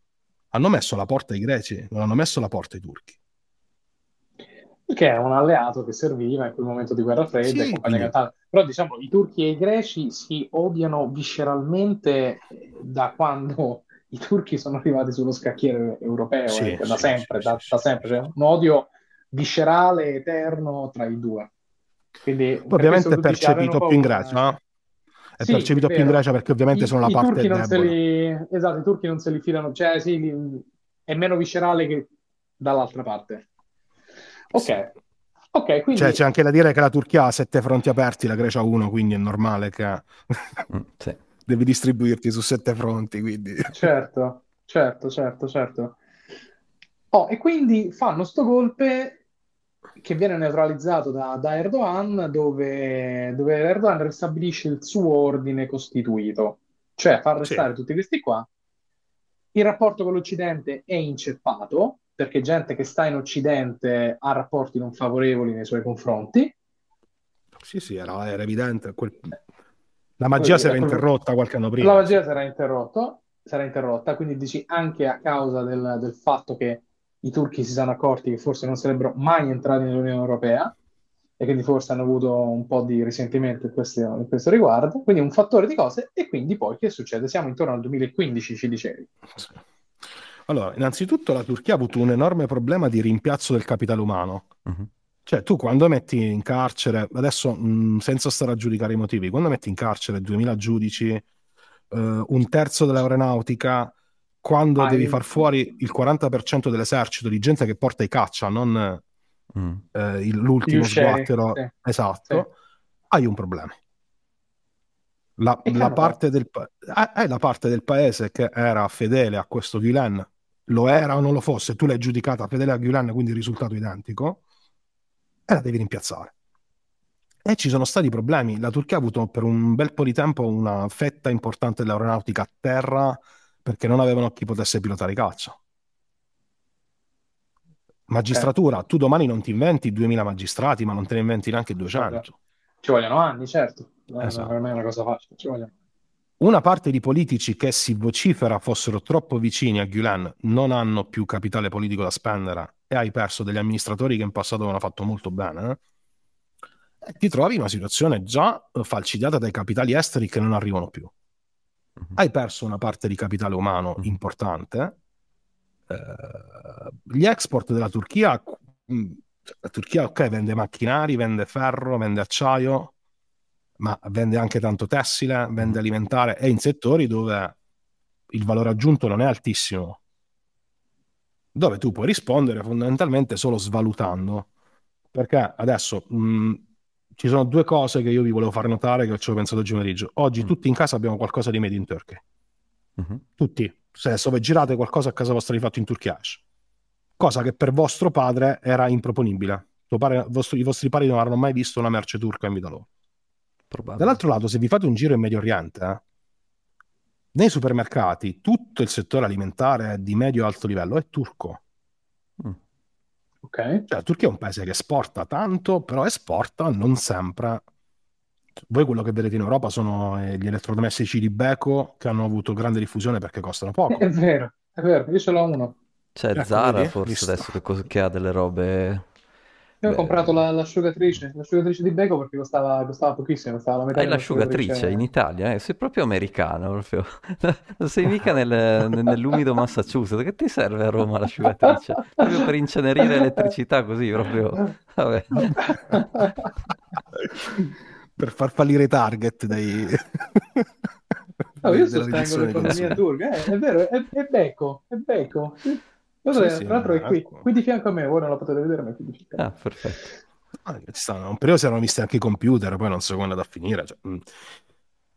hanno messo la porta ai greci, non hanno messo la porta ai turchi che è un alleato che serviva in quel momento di guerra fredda sì. Però diciamo i turchi e i greci si odiano visceralmente da quando i turchi sono arrivati sullo scacchiere europeo, sì, eh, da sì, sempre, da, da sempre. Cioè, un odio viscerale, eterno tra i due. Quindi, ovviamente è percepito più in Grecia, eh? È percepito è più in Grecia perché ovviamente I, sono la parte debole. Li... Esatto, i turchi non se li filano, cioè sì, li... è meno viscerale che dall'altra parte. Ok. Ok, quindi... Cioè, c'è anche da dire che la Turchia ha sette fronti aperti, la Grecia uno, quindi è normale che mm, sì. devi distribuirti su sette fronti. Quindi... Certo, certo, certo, certo. Oh, e quindi fanno sto golpe che viene neutralizzato da, da Erdogan, dove, dove, Erdogan ristabilisce il suo ordine costituito, cioè fa arrestare sì. tutti questi qua. Il rapporto con l'Occidente è inceppato, perché gente che sta in Occidente ha rapporti non favorevoli nei suoi confronti. Sì, sì, era, era evidente. Quel... La magia si era interrotta qualche anno prima. La magia si era, interrotta, quindi dici anche a causa del, del fatto che i turchi si sono accorti che forse non sarebbero mai entrati nell'Unione Europea e quindi forse hanno avuto un po' di risentimento in questo, in questo, riguardo. Quindi un fattore di cose e quindi poi che succede? Siamo intorno al 2015, ci dicevi. Sì. Allora, innanzitutto la Turchia ha avuto un enorme problema di rimpiazzo del capitale umano. Uh-huh. Cioè, tu quando metti in carcere, adesso mh, senza stare a giudicare i motivi, quando metti in carcere 2000 giudici, eh, un terzo dell'aeronautica, quando Ah, devi far fuori il 40% dell'esercito di gente che porta i caccia, non Mm. eh, il- l'ultimo sguattero, sì. esatto, hai un problema. La, la parte del, pa- è la parte del paese che era fedele a questo Gulen, lo era o non lo fosse, tu l'hai giudicata fedele a Gulen, quindi il risultato identico, e la devi rimpiazzare. E ci sono stati problemi. La Turchia ha avuto per un bel po' di tempo una fetta importante dell'aeronautica a terra perché non avevano chi potesse pilotare i caccia. Magistratura, tu domani non ti inventi 2000 magistrati, ma non te ne inventi neanche 200. Ci vogliono anni, certo. Non Esatto. non è una cosa facile. Ci vogliono. Una parte di politici che si vocifera fossero troppo vicini a Gulen non hanno più capitale politico da spendere e hai perso degli amministratori che in passato avevano fatto molto bene. eh? Ti trovi in una situazione già eh, falcidiata dai capitali esteri che non arrivano più. Mhm. Hai perso una parte di capitale umano Mhm. importante. Eh, gli export della Turchia, mh, la Turchia, ok, vende macchinari, vende ferro, vende acciaio, ma vende anche tanto tessile, vende alimentare e in settori dove il valore aggiunto non è altissimo, dove tu puoi rispondere fondamentalmente solo svalutando. Perché adesso mh, ci sono due cose che io vi volevo far notare che ci ho pensato oggi pomeriggio. Oggi Mm. tutti in casa abbiamo qualcosa di made in Turkey. Mhm. Tutti. Se dove girate qualcosa a casa vostra di fatto in Turchia. Cosa che per vostro padre era improponibile. Padre- vostro- I vostri pari non avranno mai visto una merce turca in vita loro. Probabile. Dall'altro lato, se vi fate un giro in Medio Oriente, eh, nei supermercati tutto il settore alimentare di medio-alto livello è turco. Mm. Ok? Cioè, la Turchia è un paese che esporta tanto, però esporta non sempre. Voi quello che vedete in Europa sono eh, gli elettrodomestici di Beko che hanno avuto grande diffusione perché costano poco. È vero, è vero. Io ce l'ho uno. C'è Ecco, Zara vedi? forse Visto. adesso che, cos- che ha delle robe... Io ho Beh, comprato la- l'asciugatrice, l'asciugatrice di Beko perché costava, costava pochissimo, costava la metà Hai l'asciugatrice in Italia, eh? Sei proprio americano, proprio. Non sei mica nel- nell'umido Massachusetts. Che ti serve a Roma l'asciugatrice? Proprio per incenerire elettricità così, proprio. Vabbè. per far fallire i target dei... No, io sostengo l'economia turca, eh, è vero, è, è Beko, è Beko. Guarda, Sì, sì, tra l'altro è qui, ecco. qui di fianco a me, voi non la potete vedere, ma è qui di fianco. Ah, perfetto. Ah, ci stanno. Un periodo si erano visti anche i computer, poi non so come è andato a finire. Cioè, mh.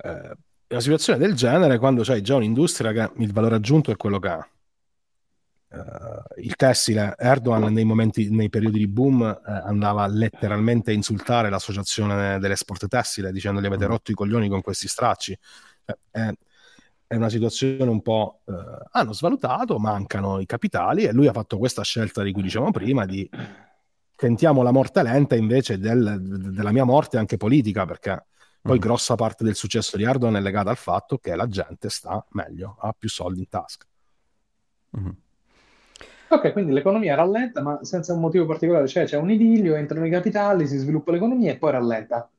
Eh, in una situazione del genere, quando c'hai già un'industria che il valore aggiunto è quello che ha. Eh, il tessile, Erdogan nei momenti, nei periodi di boom eh, andava letteralmente a insultare l'associazione delle sport tessile dicendo gli avete Mm. rotto i coglioni con questi stracci. Eh, è, una situazione un po'... eh, hanno svalutato, mancano i capitali e lui ha fatto questa scelta di cui dicevamo prima di tentiamo la morte lenta invece del- della mia morte anche politica, perché poi Mhm. grossa parte del successo di Erdogan è legata al fatto che la gente sta meglio, ha più soldi in tasca. Mhm. Ok, quindi l'economia rallenta, ma senza un motivo particolare, cioè c'è un idillio, entrano i capitali, si sviluppa l'economia e poi rallenta.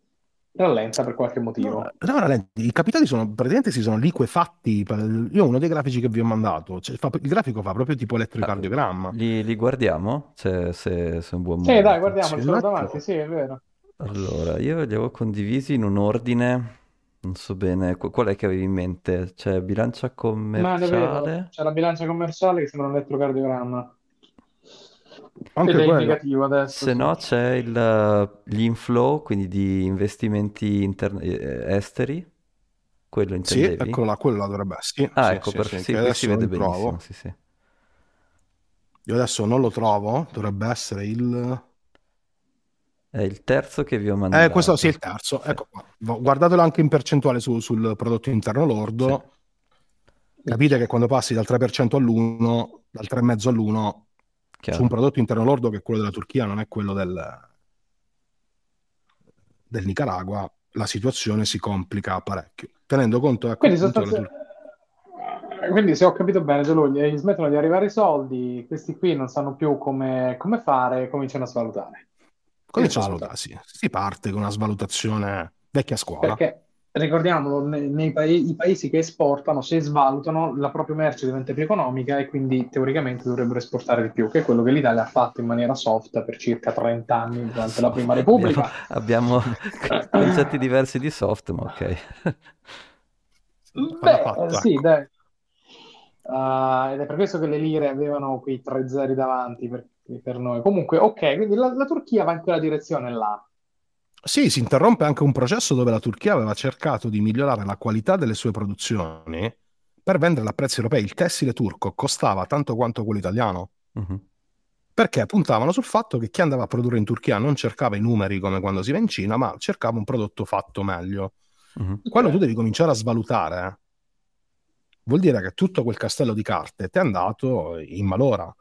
Rallenta per qualche motivo. No, no, rallenti, I capitali sono praticamente si sono liquefatti. Io ho uno dei grafici che vi ho mandato, cioè, fa- il grafico fa proprio tipo elettrocardiogramma. Li, li guardiamo? Cioè, se, se è un buon Sì, momento. dai, guardiamoli, Sì, sono davanti, sì, è vero. Allora, io li avevo condivisi in un ordine, non so bene, qu- qual è che avevi in mente? C'è bilancia Ma è vero, commerciale? c'è la bilancia commerciale che sembra un elettrocardiogramma. Anche Ed è quello. adesso. Se sì. no c'è il, gli inflow, quindi di investimenti inter- eh, esteri, quello Sì, intendevi? eccolo là, quello là dovrebbe essere. Sì, Ah, sì, ecco, sì, per- sì, sì, si adesso non vede lo trovo. benissimo, sì, sì. Io adesso non lo trovo, dovrebbe essere il... È il terzo che vi ho Eh, mandato. questo sì, è il terzo. Sì. Ecco. Guardatelo anche in percentuale su- sul prodotto interno lordo. Capite che quando passi dal 3% all'1, dal 3,5 all'1, Chiaro. su un prodotto interno lordo che è quello della Turchia, non è quello del, del Nicaragua, la situazione si complica parecchio. Tenendo conto, ecco, Quindi, che la sostanzialmente... Quindi se ho capito bene, gli smettono di arrivare i soldi, questi qui non sanno più come, come fare, cominciano a svalutare. Turchia comincia a svaluta. svalutare, sì. Si parte con una svalutazione vecchia scuola. Perché, ricordiamolo, nei, nei pa- i paesi che esportano, se svalutano, la propria merce diventa più economica e quindi teoricamente dovrebbero esportare di più, che è quello che l'Italia ha fatto in maniera soft per circa 30 anni durante la Prima Repubblica. Abbiamo, abbiamo concetti diversi di soft, ma ok. Beh, sì, dai. Uh, ed è per questo che le lire avevano quei tre zeri davanti per, per noi. Comunque, ok, quindi la, la Turchia va in quella direzione là. Sì, si interrompe anche un processo dove la Turchia aveva cercato di migliorare la qualità delle sue produzioni per venderle a prezzi europei. Il tessile turco costava tanto quanto quello italiano. Uh-huh. Perché puntavano sul fatto che chi andava a produrre in Turchia non cercava i numeri come quando si va in Cina, ma cercava un prodotto fatto meglio. Uh-huh. Quando tu devi cominciare a svalutare, vuol dire che tutto quel castello di carte ti è andato in malora.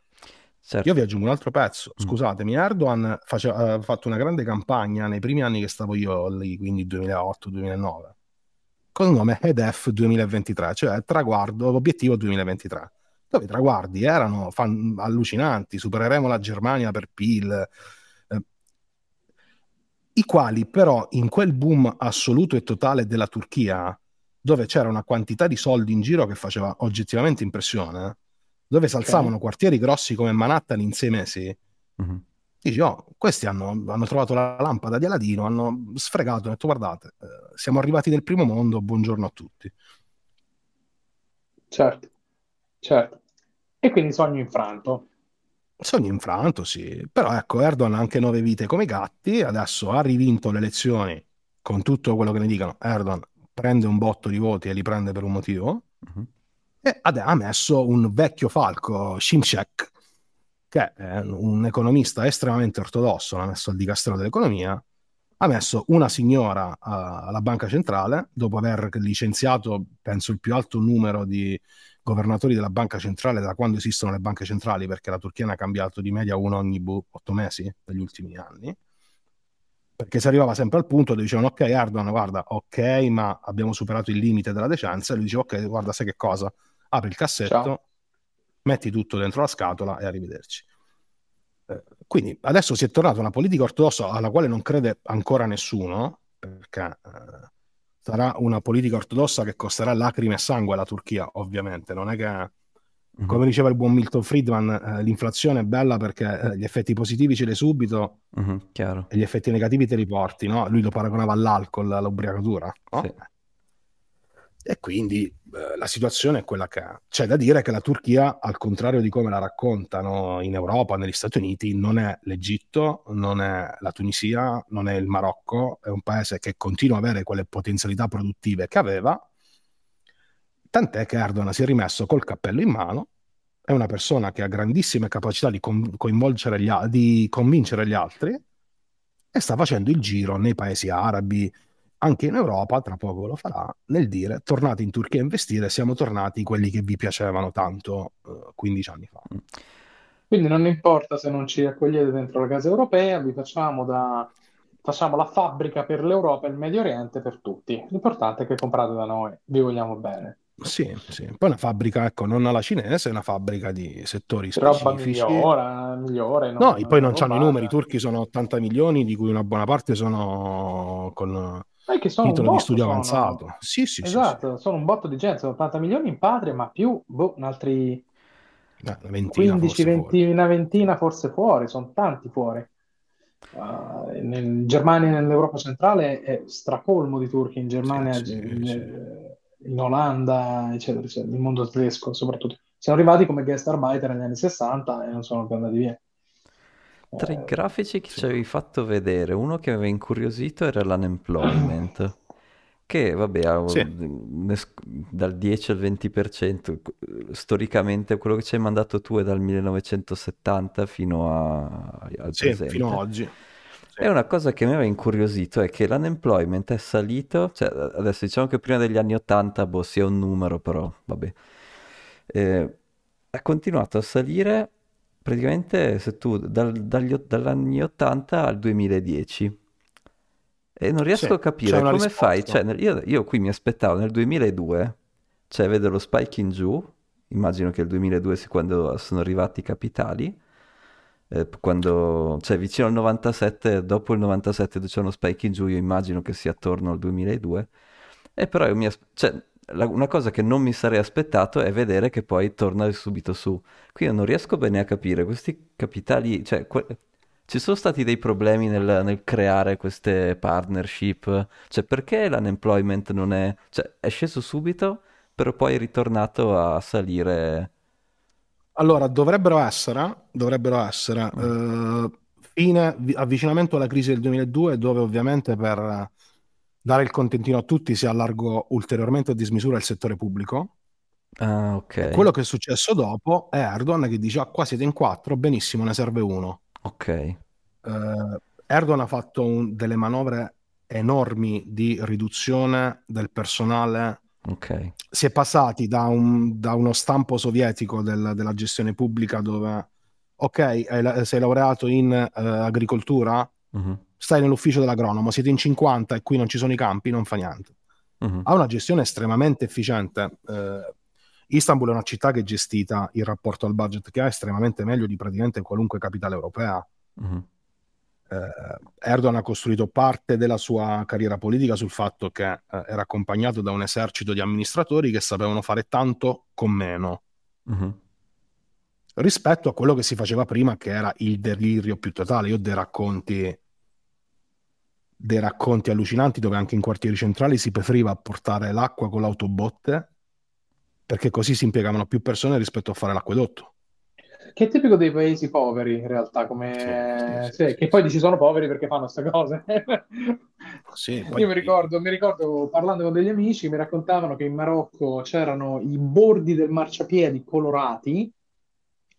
Certo. Io vi aggiungo un altro pezzo. Mm. Scusatemi, Erdogan ha fatto una grande campagna nei primi anni che stavo io lì, quindi 2008-2009, con il nome HEDEF 2023, cioè traguardo, obiettivo 2023, dove i traguardi erano fan- allucinanti, supereremo la Germania per PIL, eh, i quali però in quel boom assoluto e totale della Turchia, dove c'era una quantità di soldi in giro che faceva oggettivamente impressione, dove si alzavano okay. quartieri grossi come Manhattan in sei mesi, mm-hmm. dici, oh, questi hanno, hanno, trovato la lampada di Aladino, hanno sfregato, hanno detto, guardate, eh, siamo arrivati nel primo mondo, buongiorno a tutti. Certo, certo. E quindi sogno infranto. Sogno infranto, sì. Però ecco, Erdogan ha anche nove vite come i gatti, adesso ha rivinto le elezioni con tutto quello che ne dicono. Erdogan prende un botto di voti e li prende per un motivo. Mm-hmm e ha messo un vecchio falco, Shimshek, che è un economista estremamente ortodosso, l'ha messo al dicastero dell'economia, ha messo una signora alla banca centrale, dopo aver licenziato, penso, il più alto numero di governatori della banca centrale da quando esistono le banche centrali, perché la Turchia ne ha cambiato di media uno ogni boh, otto mesi negli ultimi anni perché si arrivava sempre al punto dove dicevano ok Erdogan guarda ok ma abbiamo superato il limite della decenza e lui diceva ok guarda sai che cosa apri il cassetto, Ciao. metti tutto dentro la scatola e arrivederci. Eh, quindi adesso si è tornata una politica ortodossa alla quale non crede ancora nessuno, perché eh, sarà una politica ortodossa che costerà lacrime e sangue alla Turchia, ovviamente. Non è che, mm-hmm. come diceva il buon Milton Friedman, eh, l'inflazione è bella perché eh, gli effetti positivi ce li subito mm-hmm, e gli effetti negativi te li porti. No? Lui lo paragonava all'alcol, all'ubriacatura. No? Sì. E quindi la situazione è quella che è. C'è da dire che la Turchia, al contrario di come la raccontano in Europa, negli Stati Uniti, non è l'Egitto, non è la Tunisia, non è il Marocco, è un paese che continua ad avere quelle potenzialità produttive che aveva, tant'è che Erdogan si è rimesso col cappello in mano, è una persona che ha grandissime capacità di, gli di convincere gli altri e sta facendo il giro nei paesi arabi, anche in Europa, tra poco lo farà, nel dire tornate in Turchia a investire, siamo tornati quelli che vi piacevano tanto uh, 15 anni fa. Mm. Quindi non importa se non ci accogliete dentro la casa europea, vi facciamo, da, facciamo la fabbrica per l'Europa e il Medio Oriente per tutti. L'importante è che comprate da noi, vi vogliamo bene. Sì, sì. Poi una fabbrica, ecco, non alla cinese, è una fabbrica di settori specifici. Roba migliore, migliore no, non, poi non hanno i numeri, i turchi sono 80 milioni, di cui una buona parte sono con che sono titolo di studio sono... avanzato. Sì, sì, esatto, sì, sono un botto di gente, sono 80 milioni in patria, ma più boh, un altri Beh, una ventina, 15, 20, una ventina forse fuori, sono tanti fuori. Uh, in Germania e nell'Europa centrale è stracolmo di turchi, in Germania, sì, in, sì. in, Olanda, eccetera, eccetera, nel mondo tedesco soprattutto. Sono arrivati come guest arbeiter negli anni 60 e non sono più andati via. Tra i eh, grafici che ci avevi fatto vedere, uno che mi aveva incuriosito era l'unemployment, che vabbè Sì. dal 10 al 20%, storicamente quello che ci hai mandato tu è dal 1970 fino a- al Sì, fino ad oggi. Sì. E una cosa che mi aveva incuriosito è che l'unemployment è salito, cioè adesso diciamo che prima degli anni 80 boh, sia un numero, però vabbè, eh, è continuato a salire praticamente se tu dal, dagli, dagli 80 al 2010 e non riesco sì, a capire come risposta. fai, cioè, io, io, qui mi aspettavo nel 2002, cioè vedo lo spike in giù, immagino che il 2002 sia quando sono arrivati i capitali, eh, quando, cioè vicino al 97, dopo il 97 c'è uno spike in giù, io immagino che sia attorno al 2002, E però io mi as- cioè, la- una cosa che non mi sarei aspettato è vedere che poi torna subito su. Qui io non riesco bene a capire questi capitali, cioè que- ci sono stati dei problemi nel, nel creare queste partnership, cioè perché l'unemployment non è, cioè è sceso subito, però poi è ritornato a salire. Allora, dovrebbero essere, dovrebbero essere Mm. eh, fine, vi- avvicinamento alla crisi del 2002, dove ovviamente per dare il contentino a tutti si allargò ulteriormente a dismisura il settore pubblico. Ah, E ok, quello che è successo dopo è Erdogan che dice: Ah, qua siete in quattro, benissimo, ne serve uno. ok. Eh, Erdogan ha fatto un- delle manovre enormi di riduzione del personale. Ok. Si è passati da, un- da uno stampo sovietico del- della gestione pubblica dove, ok, la- sei laureato in eh, agricoltura, Mhm, stai nell'ufficio dell'agronomo, siete in 50 e qui non ci sono i campi, non fa niente. mhm, Ha una gestione estremamente efficiente. Eh, Istanbul è una città che è gestita in rapporto al budget che ha estremamente meglio di praticamente qualunque capitale europea. mhm, eh, Erdogan ha costruito parte della sua carriera politica sul fatto che eh, era accompagnato da un esercito di amministratori che sapevano fare tanto con meno rispetto a quello che si faceva prima, che era il delirio più totale. Io ho dei racconti, dei racconti allucinanti dove anche in quartieri centrali si preferiva portare l'acqua con l'autobotte perché così si impiegavano più persone rispetto a fare l'acquedotto. Che è tipico dei paesi poveri, in realtà, come... Sì, sì, sì, che poi dici sono poveri perché fanno queste cose. Sì, poi- Io mi ricordo, mi ricordo parlando con degli amici, mi raccontavano che in Marocco c'erano i bordi del marciapiedi colorati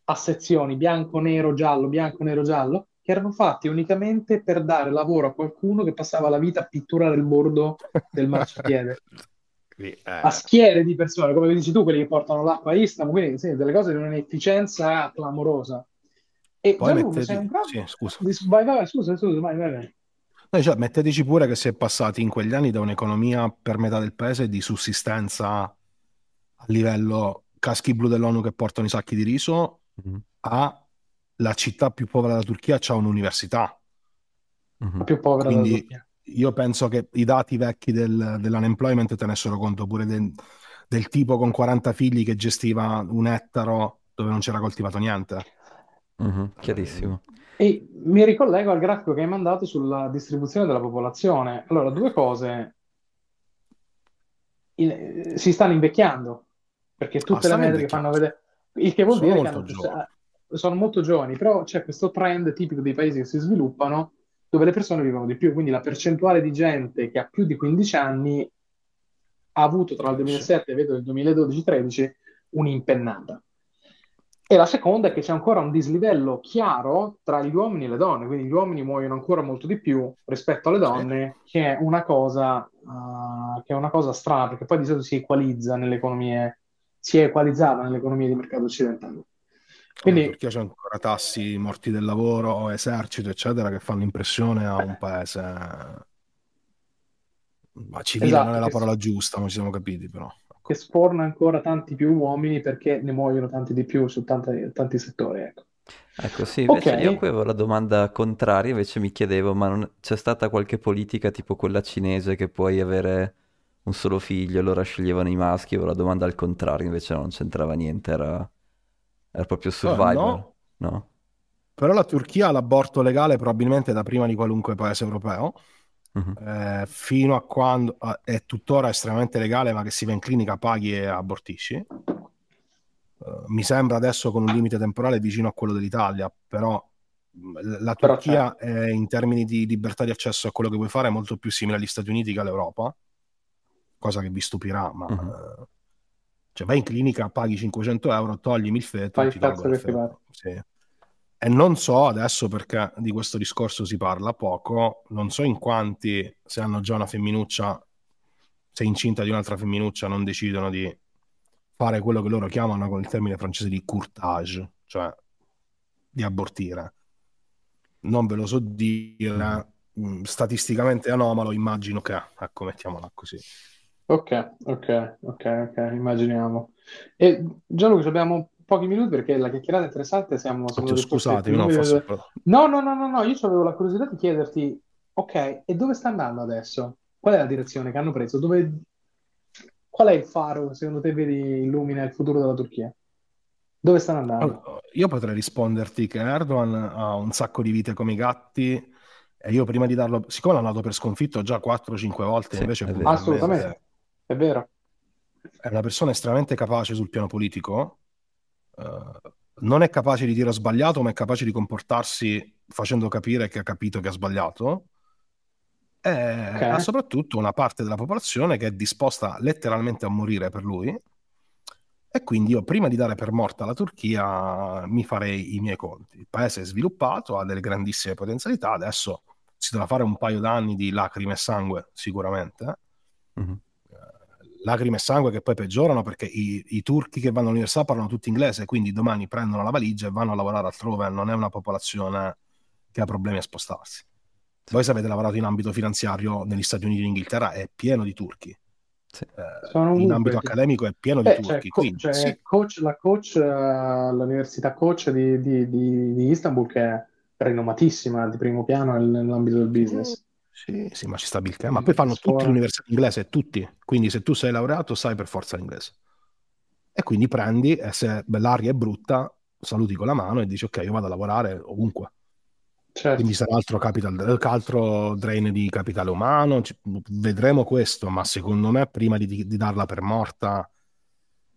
a sezioni bianco, nero, giallo, bianco, nero, giallo, erano fatti unicamente per dare lavoro a qualcuno che passava la vita a pitturare il bordo del marciapiede. Eh. a schiere di persone, come dici tu, quelli che portano l'acqua a Istanbul, quindi sì, delle cose di un'efficienza clamorosa. E Poi Gianluca, mettete- sei un bravo... sì, scusa. Vai, scusa, scusa, vai, vai, vai. No, cioè, metteteci pure che si è passati in quegli anni da un'economia per metà del paese di sussistenza a livello caschi blu dell'ONU che portano i sacchi di riso Mhm, a la città più povera della Turchia c'ha un'università. mhm. La più povera della Quindi Turchia. io penso che i dati vecchi del- dell'unemployment tenessero conto pure del, del tipo con 40 figli che gestiva un ettaro dove non c'era coltivato niente. Mhm, Chiarissimo. E mi ricollego al grafico che hai mandato sulla distribuzione della popolazione. Allora, due cose. Il- si stanno invecchiando, perché tutte le stanno metriche fanno vedere... Il che vuol Sono dire che hanno. Sono molto giovani, però c'è questo trend tipico dei paesi che si sviluppano dove le persone vivono di più, quindi la percentuale di gente che ha più di 15 anni ha avuto tra il 2007 e vedo il 2012-13 un'impennata. E la seconda è che c'è ancora un dislivello chiaro tra gli uomini e le donne, quindi gli uomini muoiono ancora molto di più rispetto alle donne, che è una cosa, uh, che è una cosa strana, perché poi di solito si equalizza nelle economie, si è equalizzata nelle economie di mercato occidentale. Quindi, Quindi, Turchia c'è ancora tassi morti del lavoro, esercito, eccetera, che fanno impressione a un paese ma civile Esatto, non è la che- parola giusta, ma ci siamo capiti però. che sporna ancora tanti più uomini perché ne muoiono tanti di più su tante- tanti settori, ecco. Ecco, sì, invece Ok. io qui avevo la domanda contraria, invece mi chiedevo, ma non- c'è stata qualche politica tipo quella cinese che puoi avere un solo figlio, allora sceglievano i maschi, avevo la domanda al contrario, invece non c'entrava niente, era, era proprio survival, no. no? Però la Turchia ha l'aborto legale probabilmente da prima di qualunque paese europeo, Mhm. eh, fino a quando eh, è tuttora estremamente legale, ma che si va in clinica, paghi e abortisci. Eh, mi sembra adesso con un limite temporale vicino a quello dell'Italia, però mh, la Però Turchia è, in termini di libertà di accesso a quello che vuoi fare è molto più simile agli Stati Uniti che all'Europa, cosa che vi stupirà, ma Mhm. Cioè vai in clinica, paghi 500 euro, toglimi il feto Fai e ti tolgono il feto. Sì. E non so adesso perché di questo discorso si parla poco, non so in quanti, se hanno già una femminuccia, se incinta di un'altra femminuccia, non decidono di fare quello che loro chiamano con il termine francese di courtage, cioè di abortire. Non ve lo so dire, mm, statisticamente anomalo, immagino che, ecco, mettiamola così. Ok, ok, ok, ok, immaginiamo. E Gianluca, abbiamo pochi minuti perché la chiacchierata è interessante, siamo, discorsi scusatemi, no, forse... No, no, no, no, no, io avevo la curiosità di chiederti, ok, e dove sta andando adesso? Qual è la direzione che hanno preso? Dove, qual è il faro secondo te vedi illumina il futuro della Turchia? Dove stanno andando? Allora, io potrei risponderti che Erdogan ha un sacco di vite come i gatti e io prima di darlo, siccome l'hanno dato per sconfitto già 4-5 volte, Sì, invece. Assolutamente, è vero. è una persona estremamente capace sul piano politico, eh, non è capace di dire ho sbagliato, ma è capace di comportarsi facendo capire che ha capito che ha sbagliato. E Ok. ha soprattutto una parte della popolazione che è disposta letteralmente a morire per lui. E quindi io prima di dare per morta la Turchia mi farei i miei conti. Il paese è sviluppato, ha delle grandissime potenzialità, adesso si dovrà fare un paio d'anni di lacrime e sangue sicuramente. Mhm. Lacrime e sangue che poi peggiorano perché i, i turchi che vanno all'università parlano tutti inglese, quindi domani prendono la valigia e vanno a lavorare altrove, non è una popolazione che ha problemi a spostarsi. Voi se avete lavorato in ambito finanziario negli Stati Uniti e in Inghilterra è pieno di turchi. Sì. Eh, in ambito accademico è pieno di Beh, c'è, turchi. co- quindi, c'è sì, coach, la coach eh, all'università coach di, di- di- di Istanbul che è rinomatissima di primo piano nel- nell'ambito del business. Sì, sì, ma ci sta Bill Gates. Ma poi fanno Scuola. tutti l'università inglese, tutti. Quindi se tu sei laureato sai per forza l'inglese. E quindi prendi e se l'aria è brutta, saluti con la mano e dici ok, io vado a lavorare ovunque. Certo. Quindi sarà altro, capital, altro drain di capitale umano, ci- vedremo questo, ma secondo me prima di, di darla per morta,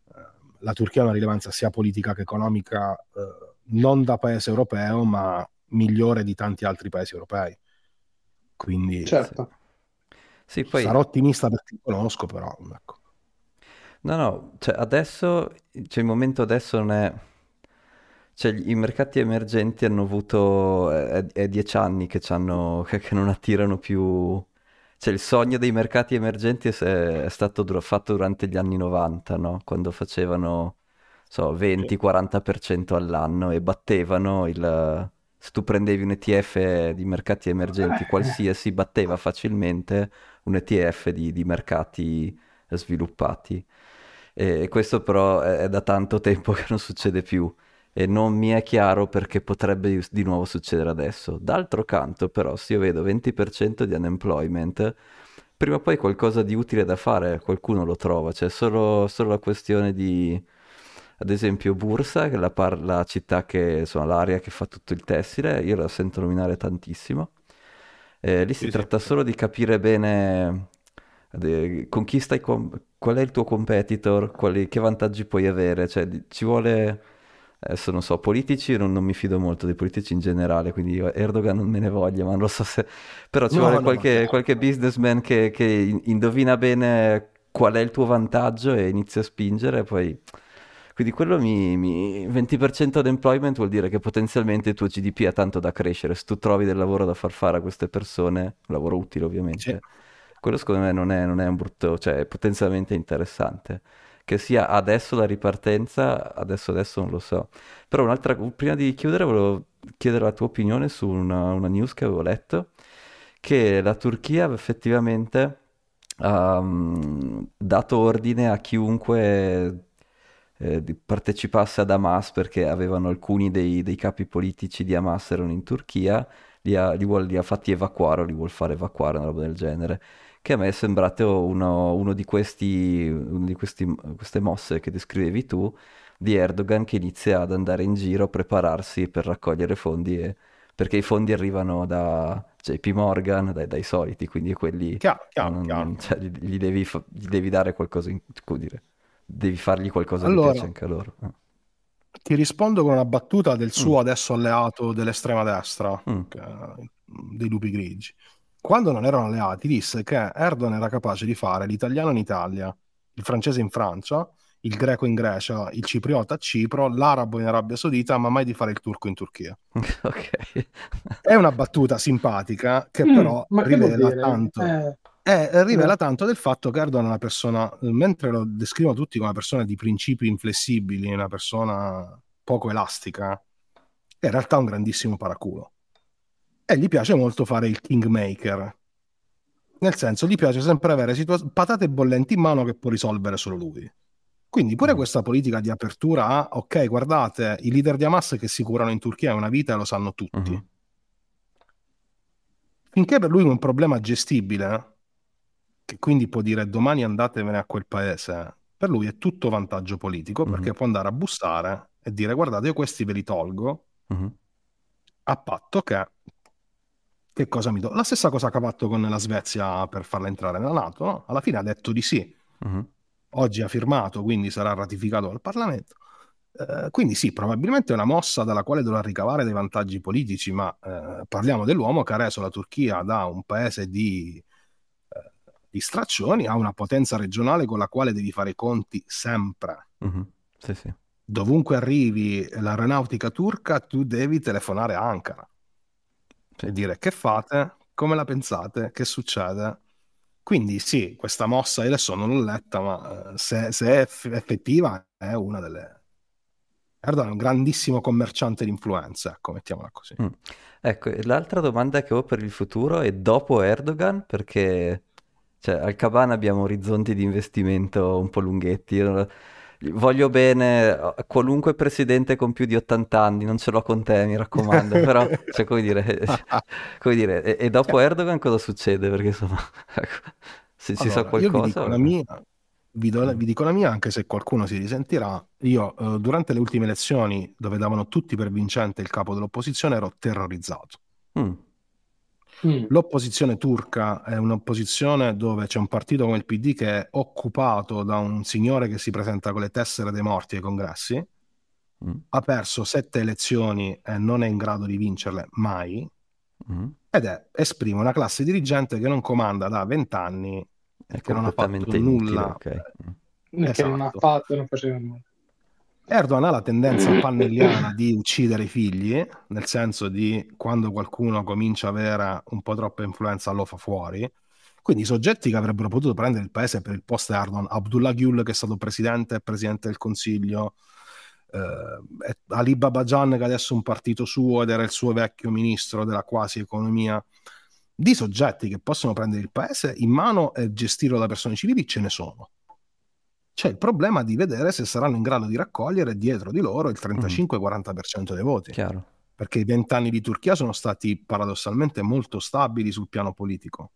eh, la Turchia ha una rilevanza sia politica che economica, eh, non da paese europeo, ma migliore di tanti altri paesi europei. Quindi Certo. Sì, poi... sarò ottimista perché conosco, però ecco. No, no, cioè adesso, cioè il momento adesso non è... Cioè gli- i mercati emergenti hanno avuto... È, è dieci anni che, c'hanno, che, che non attirano più... Cioè il sogno dei mercati emergenti è, è stato dur- fatto durante gli anni 90, no? Quando facevano, so, 20-40% all'anno e battevano il... Se tu prendevi un ETF di mercati emergenti qualsiasi, batteva facilmente un ETF di, di mercati sviluppati. E questo però è, da tanto tempo che non succede più e non mi è chiaro perché potrebbe di nuovo succedere adesso. D'altro canto, però, se io vedo 20% di unemployment, prima o poi qualcosa di utile da fare qualcuno lo trova. C'è solo, solo la questione di, ad esempio, Bursa, che è la, par- la città che, insomma, l'area che fa tutto il tessile, io la sento nominare tantissimo. Eh, lì si Sì, sì. tratta solo di capire bene de- con chi stai com- qual è il tuo competitor, quali- che vantaggi puoi avere, cioè di- ci vuole, adesso non so, politici, non, non mi fido molto dei politici in generale, quindi io Erdogan non me ne voglia, ma non lo so se... però ci No, vuole no, qualche, chiaro. qualche businessman che, che in- indovina bene qual è il tuo vantaggio e inizia a spingere, e poi... Quindi quello mi, mi- 20% di employment vuol dire che potenzialmente il tuo GDP ha tanto da crescere. Se tu trovi del lavoro da far fare a queste persone, lavoro utile ovviamente, Sì. quello secondo me non è, non è un brutto, cioè è potenzialmente interessante. Che sia adesso la ripartenza, adesso adesso non lo so. Però un'altra, prima di chiudere volevo chiedere la tua opinione su una, una news che avevo letto, che la Turchia effettivamente ha mm, dato ordine a chiunque eh, partecipasse ad Hamas perché avevano alcuni dei, dei capi politici di Hamas erano in Turchia, li ha, li vuol- li ha fatti evacuare o li vuol fare evacuare, una roba del genere. Che a me è sembrato uno, uno di questi, uno di questi- queste mosse che descrivevi tu di Erdogan che inizia ad andare in giro a prepararsi per raccogliere fondi e- perché i fondi arrivano da JP Morgan, dai, dai soliti, quindi quelli Chiaro, chiaro, non- chiaro. cioè, gli, devi, gli devi dare qualcosa, in, dire, devi fargli qualcosa che Allora, piace anche a loro. Eh. ti rispondo con una battuta del suo adesso alleato dell'estrema destra, Mm. che- dei lupi grigi. Quando non erano alleati, disse che Erdogan era capace di fare l'italiano in Italia, il francese in Francia, il greco in Grecia, il cipriota a Cipro, l'arabo in Arabia Saudita, ma mai di fare il turco in Turchia. Ok. È una battuta simpatica che Mm, però che rivela tanto. Eh, Eh, rivela tanto del fatto che Erdogan è una persona, mentre lo descrivono tutti come una persona di principi inflessibili, una persona poco elastica, è in realtà un grandissimo paraculo. E gli piace molto fare il kingmaker. Nel senso, gli piace sempre avere situa- patate bollenti in mano che può risolvere solo lui. Quindi pure Mm. questa politica di apertura a, ok, guardate, i leader di Hamas che si curano in Turchia è una vita e lo sanno tutti. Mhm. Finché per lui è un problema gestibile, che quindi può dire domani andatevene a quel paese, per lui è tutto vantaggio politico Mhm. perché può andare a bussare e dire guardate io questi ve li tolgo Mhm. a patto che che cosa mi do? La stessa cosa che ha fatto con la Svezia per farla entrare nella Nato, no? Alla fine ha detto di sì. Mhm. Oggi ha firmato, quindi sarà ratificato dal Parlamento. Eh, quindi sì, probabilmente è una mossa dalla quale dovrà ricavare dei vantaggi politici, ma eh, parliamo dell'uomo che ha reso la Turchia da un paese di, di straccioni a una potenza regionale con la quale devi fare i conti sempre. Mhm. Sì, sì. Dovunque arrivi l'aeronautica turca, tu devi telefonare a Ankara Sì. e dire che fate, come la pensate, che succede. Quindi sì, questa mossa io adesso non l'ho letta, ma eh, se, se è eff- effettiva è una delle... Erdogan è un grandissimo commerciante di influenze, ecco, mettiamola così. Mm. Ecco, e l'altra domanda che ho per il futuro è dopo Erdogan, perché cioè, al Cabana abbiamo orizzonti di investimento un po' lunghetti. Io voglio bene a qualunque presidente con più di 80 anni, non ce l'ho con te, mi raccomando, però, cioè, come dire, come dire, e, e dopo Erdogan cosa succede? Perché insomma, ecco, se ci sa Allora, io vi qualcosa... dico la mia, vi, do- vi dico la mia, anche se qualcuno si risentirà. Io, eh, durante le ultime elezioni, dove davano tutti per vincente il capo dell'opposizione, ero terrorizzato. Mm, Mm. L'opposizione turca è un'opposizione dove c'è un partito come il PD che è occupato da un signore che si presenta con le tessere dei morti ai congressi, mm, ha perso sette elezioni e non è in grado di vincerle mai, mm. ed è, esprime una classe dirigente che non comanda da vent'anni e che non ha fatto inutile, nulla. ok. Mm. Che non ha Esatto. fatto, non faceva nulla. Erdogan ha la tendenza pannelliana di uccidere i figli, nel senso di quando qualcuno comincia a avere un po' troppa influenza lo fa fuori. Quindi i soggetti che avrebbero potuto prendere il paese per il post Erdogan, Abdullah Gül che è stato presidente e presidente del Consiglio, eh, Ali Babajan che adesso è un partito suo ed era il suo vecchio ministro della quasi economia, di soggetti che possono prendere il paese in mano e gestirlo da persone civili ce ne sono. C'è il problema di vedere se saranno in grado di raccogliere dietro di loro il 35-40% dei voti, Chiaro. perché i vent'anni di Turchia sono stati paradossalmente molto stabili sul piano politico,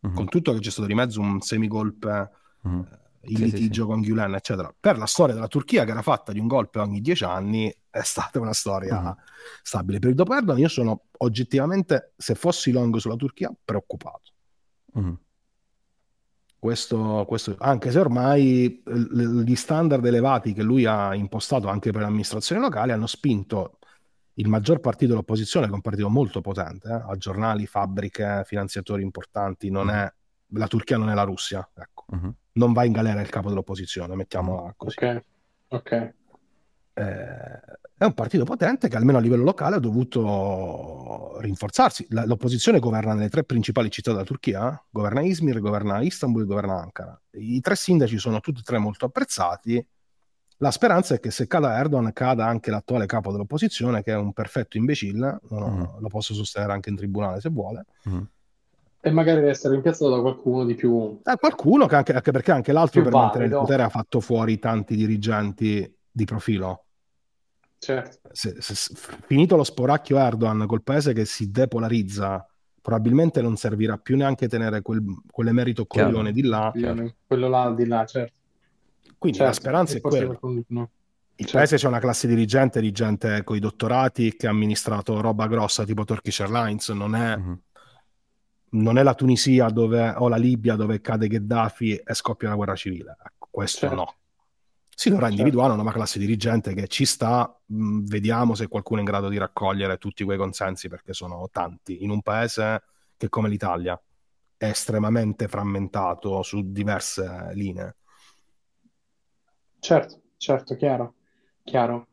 Mhm, con tutto che c'è stato di mezzo un semigolpe, mhm. eh, il Sì, sì, litigio con Gülen, eccetera. Per la storia della Turchia, che era fatta di un golpe ogni dieci anni, è stata una storia Mhm. stabile. Per il dopo Erdogan io sono oggettivamente, se fossi long sulla Turchia, preoccupato. Questo, questo- anche se ormai eh, gli standard elevati che lui ha impostato anche per le amministrazioni locali hanno spinto il maggior partito dell'opposizione, che è un partito molto potente, eh, ha giornali, fabbriche, finanziatori importanti, non è, la Turchia non è la Russia, ecco. Mhm. non va in galera il capo dell'opposizione, mettiamola così. Ok, ok. Eh, è un partito potente che almeno a livello locale ha dovuto rinforzarsi. La- l'opposizione governa nelle tre principali città della Turchia, governa Izmir, governa Istanbul e governa Ankara. I tre sindaci sono tutti e tre molto apprezzati. La speranza è che se cada Erdogan cada anche l'attuale capo dell'opposizione, che è un perfetto imbecille, no, Mhm. lo posso sostenere anche in tribunale se vuole. Mhm. E magari deve essere rimpiazzato da qualcuno di più... Eh, qualcuno che anche, anche perché anche l'altro per mantenere il valido. potere ha fatto fuori tanti dirigenti di profilo. Certo. se, se- se- finito lo sporacchio Erdogan col paese che si depolarizza, probabilmente non servirà più neanche tenere quel, quell'emerito Chiaro. coglione di là. Chiaro. Quello là di là, certo. Quindi Certo, la speranza e è quella. no. Il certo. paese c'è una classe dirigente di gente con i dottorati che ha amministrato roba grossa tipo Turkish Airlines, non è, Mhm. non è la Tunisia dove, o la Libia dove cade Gheddafi e scoppia la guerra civile. Ecco, questo Certo. no. Si dovrà Certo. individuare una classe dirigente che ci sta, mh, vediamo se qualcuno è in grado di raccogliere tutti quei consensi perché sono tanti in un paese che come l'Italia è estremamente frammentato su diverse linee. Certo, certo, chiaro, chiaro.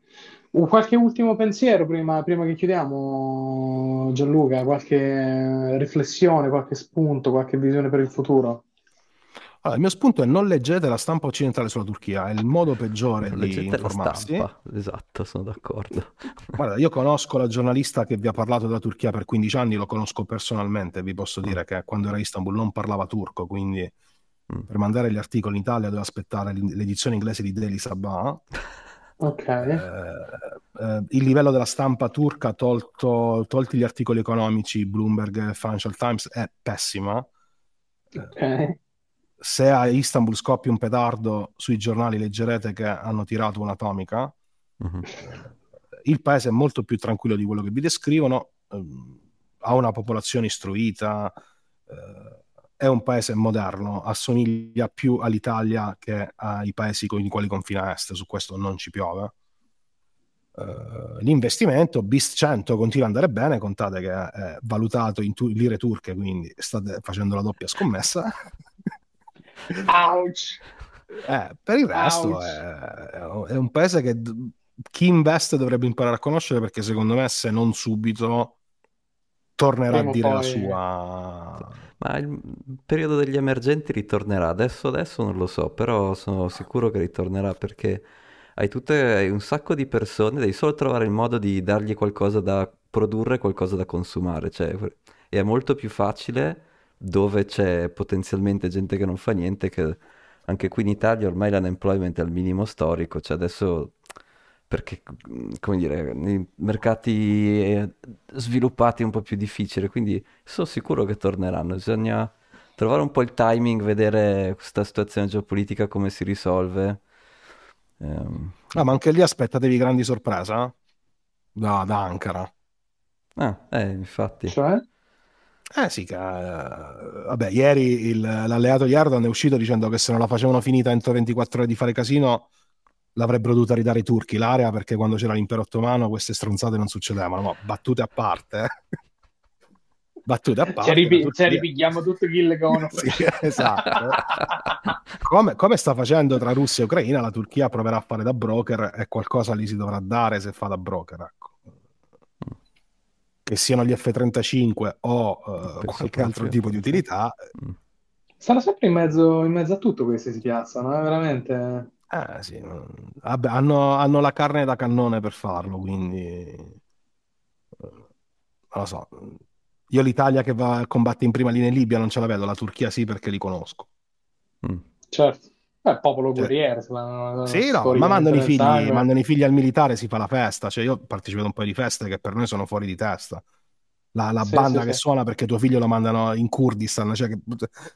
Uh, qualche ultimo pensiero prima, prima che chiudiamo, Gianluca? Qualche riflessione, qualche spunto, qualche visione per il futuro? Allora, il mio spunto è non leggete la stampa occidentale sulla Turchia, è il modo peggiore Non di la informarsi. stampa, esatto, sono d'accordo. Guarda, io conosco la giornalista che vi ha parlato della Turchia per 15 anni, lo conosco personalmente, vi posso dire che quando era a Istanbul non parlava turco, quindi Mm. per mandare gli articoli in Italia doveva aspettare l'edizione inglese di Daily Sabah. Ok, Eh, eh, il livello della stampa turca, tolto- tolti gli articoli economici, Bloomberg e Financial Times, è pessima. ok. Se a Istanbul scoppia un petardo, sui giornali leggerete che hanno tirato un'atomica. Uh-huh. Il paese è molto più tranquillo di quello che vi descrivono, ehm, ha una popolazione istruita, eh, è un paese moderno, assomiglia più all'Italia che ai paesi con i quali confina est, su questo non ci piove. Uh, l'investimento BIS 100 continua ad andare bene, contate che è valutato in tu- lire turche, quindi state facendo la doppia scommessa. Ouch! Eh, per il resto è, è, un paese che chi investe dovrebbe imparare a conoscere perché secondo me se non subito tornerà Prima a dire poi... la sua. Ma il periodo degli emergenti ritornerà, adesso adesso non lo so, però sono sicuro che ritornerà perché hai, tutte, hai un sacco di persone, devi solo trovare il modo di dargli qualcosa da produrre, qualcosa da consumare, cioè è molto più facile dove c'è potenzialmente gente che non fa niente che anche qui in Italia ormai l'unemployment è al minimo storico, cioè adesso perché, come dire, nei mercati eh, sviluppati è un po' più difficile, quindi sono sicuro che torneranno. Bisogna trovare un po' il timing, vedere questa situazione geopolitica come si risolve. Um... Ah, ma anche lì aspettatevi grandi sorprese eh? da, da Ankara. Ah, eh, infatti. Cioè? Eh sì, che, uh, vabbè, ieri il, l'alleato di Erdogan è uscito dicendo che se non la facevano finita entro 24 ore di fare casino l'avrebbero dovuta ridare i turchi l'area perché quando c'era l'impero ottomano queste stronzate non succedevano. No, battute a parte. Eh. battute a parte. Ci, ripi- ci ripigliamo tutto il che sì, esatto. come, come, sta facendo tra Russia e Ucraina, la Turchia proverà a fare da broker e qualcosa gli si dovrà dare se fa da broker. Ecco. Che siano gli F-35 o uh, qualche altro tipo di utilità. Mm. Stanno sempre in mezzo, in mezzo a tutto queste si piazzano, eh? veramente. Eh sì, vabbè, hanno, hanno la carne da cannone per farlo, quindi eh, non lo so. Io l'Italia che va, combatte in prima linea in Libia non ce la vedo, la Turchia sì perché li conosco. Mm. Certo. Beh, popolo cioè, guerriero. Sì, no, ma mandano i, figli, mandano i figli al militare, si fa la festa. Cioè, io ho partecipato a un po' di feste che per noi sono fuori di testa la, la sì, banda sì, che sì. suona perché tuo figlio lo mandano in Kurdistan, cioè che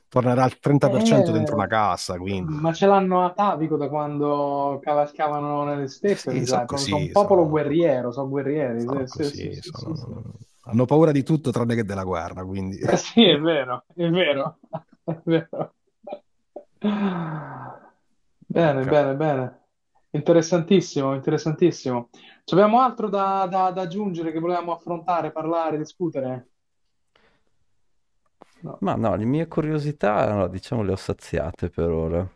tornerà al 30% eh, dentro una cassa. Quindi. Ma ce l'hanno atavico da quando cavalcavano nelle stesse. Sì, sono, così, sono un popolo sono... guerriero, sono guerrieri. Sono così, sono... Hanno paura di tutto tranne che della guerra. Quindi... Eh sì, è vero, è vero. È vero. Bene, bene, bene. Interessantissimo, interessantissimo. Ci abbiamo altro da, da, da aggiungere che volevamo affrontare, parlare, discutere? No. Ma no, le mie curiosità, no, diciamo, le ho saziate per ora.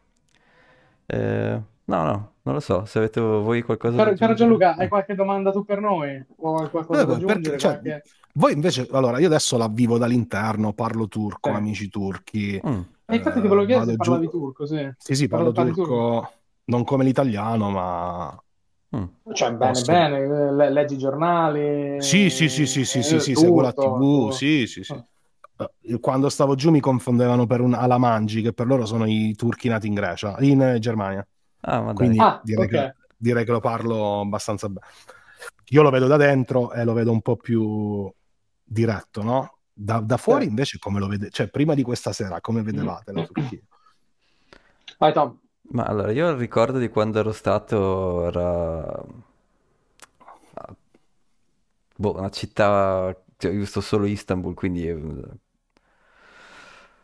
Eh, no, no, non lo so, se avete voi qualcosa da Caro, Gianluca, hai qualche domanda tu per noi? O hai qualcosa da aggiungere? Perché, cioè, qualche... Voi invece, allora, io adesso la vivo dall'interno, parlo turco, eh. amici turchi. Mm. E infatti ti volevo chiedere se parlavi giù... turco, sì. Sì, sì, parlo, parlo turco, turco, non come l'italiano, ma Mm. Cioè, bene, Posso... bene, leggi i giornali. Sì, sì, sì, sì, sì, sì, sì seguo la TV, sì, sì, sì. Eh, quando stavo giù mi confondevano per un Alamangi, che per loro sono i turchi nati in Grecia, in Germania. Ah, Quindi ah, direi, okay. che, direi, che, lo parlo abbastanza bene. Io lo vedo da dentro e lo vedo un po' più diretto, no? Da, da fuori invece come lo vede, cioè prima di questa sera come vedevate la Turchia? Vai Tom. Ma allora, io ricordo di quando ero stato, era... Boh, una città, cioè, ho visto solo Istanbul, quindi eh,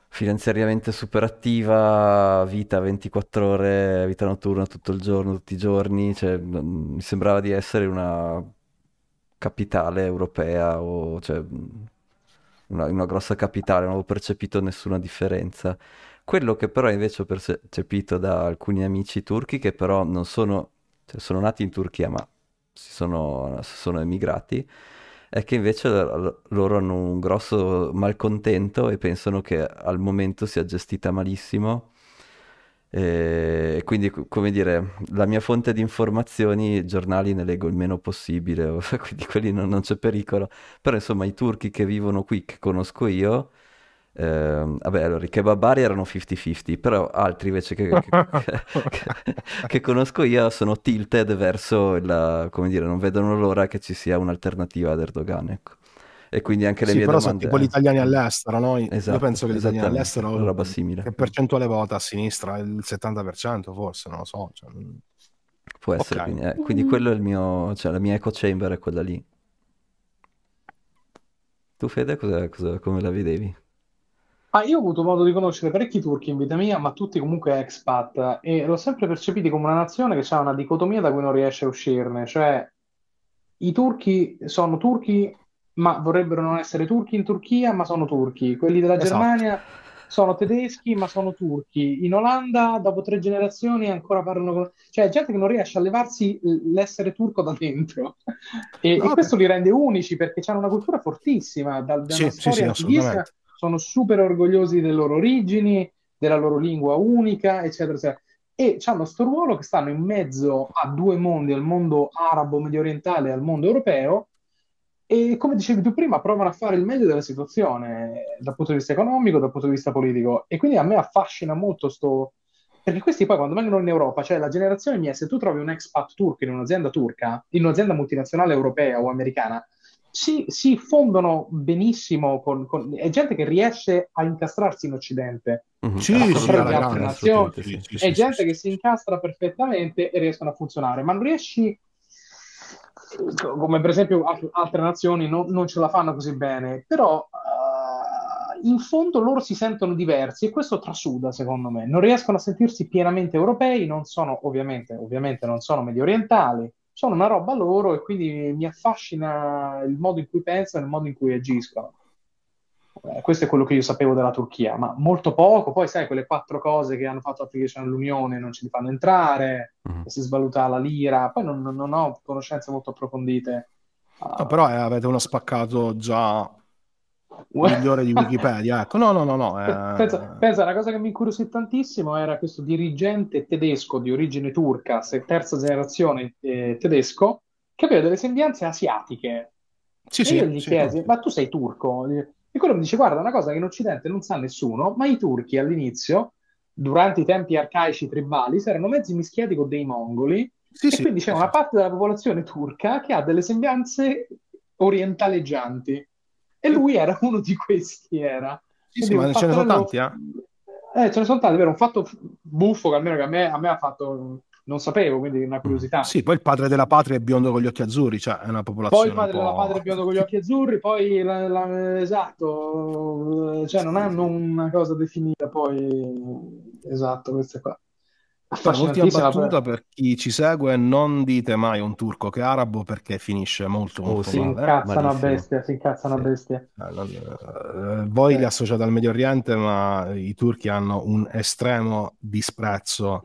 finanziariamente super attiva, vita 24 ore, vita notturna tutto il giorno, tutti i giorni, cioè, mi sembrava di essere una capitale europea o cioè, una, una grossa capitale, non avevo percepito nessuna differenza. Quello che però invece ho percepito da alcuni amici turchi che però non sono, cioè sono nati in Turchia ma si sono, sono emigrati, è che invece loro hanno un grosso malcontento e pensano che al momento sia gestita malissimo. E quindi, come dire, la mia fonte di informazioni, giornali ne leggo il meno possibile, quindi quelli non, non c'è pericolo. Però insomma, i turchi che vivono qui, che conosco io, eh, vabbè, allora i kebabari erano 50-50, però altri invece che, che, che, che, conosco io sono tilted verso la, come dire, non vedono l'ora che ci sia un'alternativa ad Erdogan, ecco. E quindi anche le Sì, mie però sono domande... tipo gli italiani all'estero, no? Io Esatto, penso che gli italiani all'estero una roba simile. che percentuale vota a sinistra? Il 70% forse, non lo so. cioè, mm. Può essere, Ok. quindi, eh, quindi quello è il mio, cioè la mia echo chamber è quella lì. Tu Fede, cosa- cosa- come la vedevi? Ah, io ho avuto modo di conoscere parecchi turchi in vita mia, ma tutti comunque expat, e l'ho sempre percepiti come una nazione che ha una dicotomia da cui non riesce a uscirne, cioè i turchi sono turchi, ma vorrebbero non essere turchi in Turchia, ma sono turchi. Quelli della Esatto. Germania sono tedeschi, ma sono turchi. In Olanda, dopo tre generazioni, ancora parlano con... Cioè, gente che non riesce a levarsi l'essere turco da dentro. E, No, e questo li rende unici perché hanno una cultura fortissima, da, da Sì, una sì, storia sì, sono super orgogliosi delle loro origini, della loro lingua unica, eccetera, eccetera. E hanno sto ruolo che stanno in mezzo a due mondi, al mondo arabo, medio orientale e al mondo europeo, e come dicevi tu prima, provano a fare il meglio della situazione dal punto di vista economico, dal punto di vista politico. E quindi a me affascina molto sto... Perché questi poi quando vengono in Europa, cioè la generazione mia, se tu trovi un expat turco in un'azienda turca, in un'azienda multinazionale europea o americana, si, si fondono benissimo con, con- È gente che riesce a incastrarsi in Occidente. Mhm. Sì, sì, grande, sì. Sì, sì, È sì, gente sì, che sì. si incastra perfettamente e riescono a funzionare, ma non riesci, come per esempio al- altre nazioni non, non ce la fanno così bene, però eh, in fondo loro si sentono diversi e questo trasuda secondo me, non riescono a sentirsi pienamente europei, non sono ovviamente, ovviamente non sono medio orientali, sono una roba loro e quindi mi affascina il modo in cui pensano, il modo in cui agiscono. Eh, questo è quello che io sapevo della Turchia, ma molto poco. Poi, sai, quelle quattro cose che hanno fatto l'application all'Unione non ci li fanno entrare, Mhm. si svaluta la lira. Poi non, non ho conoscenze molto approfondite. No, però eh, avete uno spaccato già migliore di Wikipedia. Ecco, no, no, no, no. eh, Pensa, pensa, una cosa che mi incuriosì tantissimo era questo dirigente tedesco di origine turca, se- terza generazione eh, tedesco, che aveva delle sembianze asiatiche. Sì, E sì, io gli sì. chiesi, ma tu sei turco? E quello mi dice, guarda, una cosa che in Occidente non sa nessuno, ma i turchi all'inizio, durante i tempi arcaici tribali, si erano mezzi mischiati con dei mongoli, Sì, e sì, quindi c'è sì, una parte della popolazione turca che ha delle sembianze orientaleggianti. E lui era uno di questi, era. Sì, sì, ma ce ne sono tanti, eh? Eh, ce ne sono tanti, vero? Un fatto buffo che almeno che a me, a me ha fatto, non sapevo, quindi una curiosità. Sì, poi il padre della patria è biondo con gli occhi azzurri, cioè è una Poi popolazione il padre un della po'... padre biondo con gli occhi azzurri, poi la- la- esatto, cioè non hanno una cosa definita, poi esatto, queste qua. Poi, l'ultima battuta per chi ci segue, non dite mai un turco che è arabo perché finisce molto Oh, molto Si sì. male. incazzano a malissimo. bestia, si incazzano a Sì. bestia. Eh, non- eh, voi Eh. li associate al Medio Oriente, ma i turchi hanno un estremo disprezzo.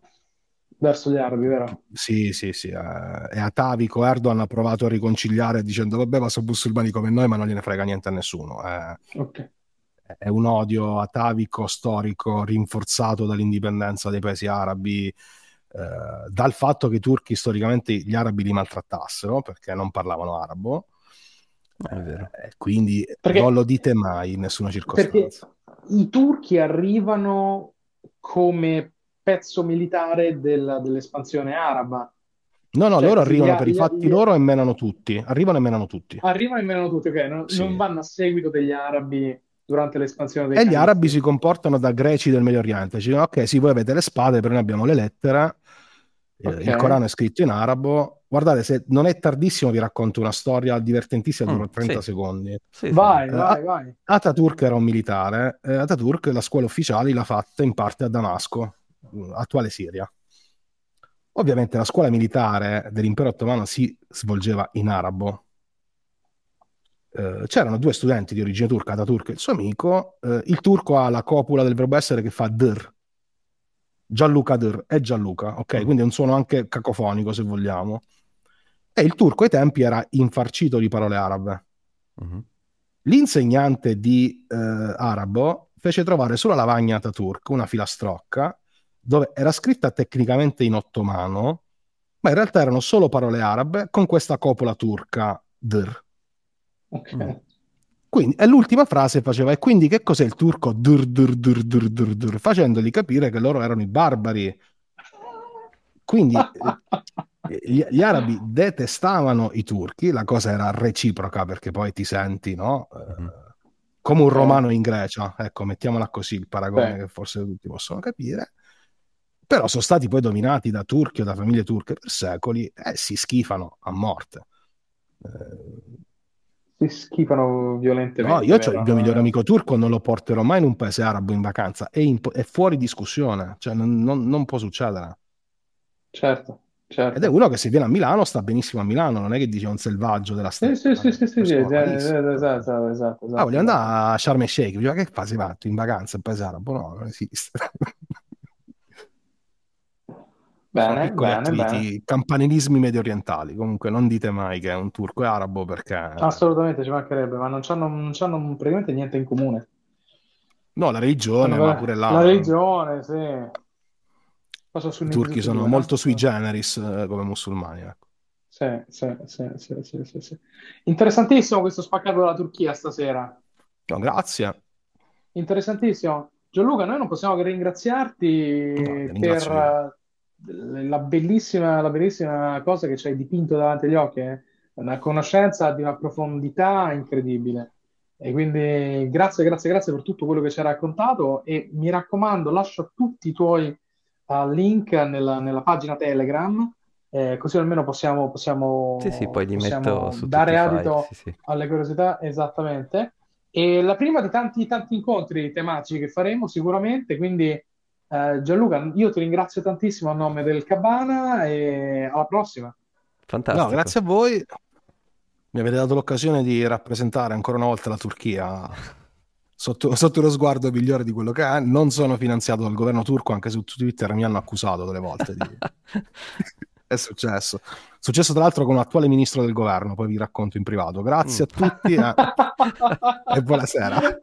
Verso gli arabi, vero? Sì, sì, sì. eh, e atavico Erdogan ha provato a riconciliare dicendo vabbè, ma sono musulmani come noi, ma non gliene frega niente a nessuno. Eh, Ok. è un odio atavico storico rinforzato dall'indipendenza dei paesi arabi, eh, dal fatto che i turchi storicamente gli arabi li maltrattassero perché non parlavano arabo. È vero. Eh, quindi Perché- non lo dite mai in nessuna Perché circostanza. i turchi arrivano come pezzo militare della- dell'espansione araba. No, no, Cioè, loro arrivano gli- per i gli- fatti gli- loro e menano tutti. Arrivano e menano tutti. Arrivano e menano tutti, ok? Non, Sì. non vanno a seguito degli arabi durante l'espansione dei E gli califi. arabi si comportano da greci del Medio Oriente. Ci dicono, ok, sì, voi avete le spade, però noi abbiamo le lettere. Eh, Ok. Il Corano è scritto in arabo. Guardate, se non è tardissimo, vi racconto una storia divertentissima, Mm, dura 30 sì. secondi. Sì, sì. Vai, Eh, vai, vai. Ataturk era un militare. eh, Ataturk la scuola ufficiale l'ha fatta in parte a Damasco, attuale Siria. Ovviamente la scuola militare dell'impero ottomano si svolgeva in arabo. Eh, c'erano due studenti di origine turca, Ataturk e il suo amico. Eh, il turco ha la copula del verbo essere che fa dr. Gianluca dr è Gianluca, ok? Mm. Quindi è un suono anche cacofonico se vogliamo. E il turco ai tempi era infarcito di parole arabe. Mhm. L'insegnante di eh, arabo fece trovare sulla lavagna Ataturk una filastrocca dove era scritta tecnicamente in ottomano, ma in realtà erano solo parole arabe con questa copola turca dr. Ok. Mm. Quindi, e l'ultima frase faceva, e quindi che cos'è il turco? Dur, dur, dur, dur, dur, dur, facendogli capire che loro erano i barbari. Quindi eh, gli, gli arabi detestavano i turchi, la cosa era reciproca perché poi ti senti, no? come un romano in Grecia, ecco, mettiamola così, il paragone Beh. che forse tutti possono capire. Però sono stati poi dominati da turchi o da famiglie turche per secoli e si schifano a morte. Eh, si schifano violentemente. No, io ho il mio migliore amico turco, non lo porterò mai in un paese arabo in vacanza, è, in, è fuori discussione, cioè non, non, non può succedere. Certo. Certo. Ed è uno che se viene a Milano sta benissimo a Milano, non è che dice un selvaggio della strada. Sì, sì, sì, sì, sì, esatto, esatto, esatto, Ah, voglio andare a Sharm el Sheikh, che fai, sei fatto in vacanza in paese arabo? No, non esiste. Bene, bene, bene. Campanilismi medio orientali. Comunque non dite mai che è un turco e arabo perché... Assolutamente, ci mancherebbe, ma non hanno, non c'hanno praticamente niente in comune. No, la religione, ma pure là... La religione, sì. I turchi sono molto sui generis eh, come musulmani. Ecco. Sì, sì, sì, sì, sì, sì, sì. Interessantissimo questo spaccato della Turchia stasera. No, grazie. Interessantissimo. Gianluca, noi non possiamo che ringraziarti per la bellissima, la bellissima cosa che ci hai dipinto davanti agli occhi. Eh? Una conoscenza di una profondità incredibile. E quindi grazie, grazie, grazie per tutto quello che ci hai raccontato e mi raccomando, lascia tutti i tuoi uh, link nella, nella, pagina Telegram, eh, così almeno possiamo, possiamo, sì, sì, poi li metto su dare adito sì, sì. alle curiosità, esattamente. E la prima di tanti, tanti incontri tematici che faremo sicuramente, quindi eh, Gianluca, io ti ringrazio tantissimo a nome del Cabana e alla prossima. Fantastico. No, grazie a voi. Mi avete dato l'occasione di rappresentare ancora una volta la Turchia sotto, sotto, lo sguardo migliore di quello che è. Non sono finanziato dal governo turco, anche su Twitter mi hanno accusato delle volte. Di... è successo. È successo tra l'altro con un attuale ministro del governo, poi vi racconto in privato. Grazie mm. a tutti eh. e buonasera.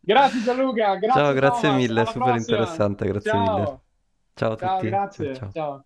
Grazie Gianluca, grazie Ciao, grazie Thomas. mille, super prossima. interessante, grazie ciao. mille. Ciao a ciao, tutti. Grazie, ciao. ciao.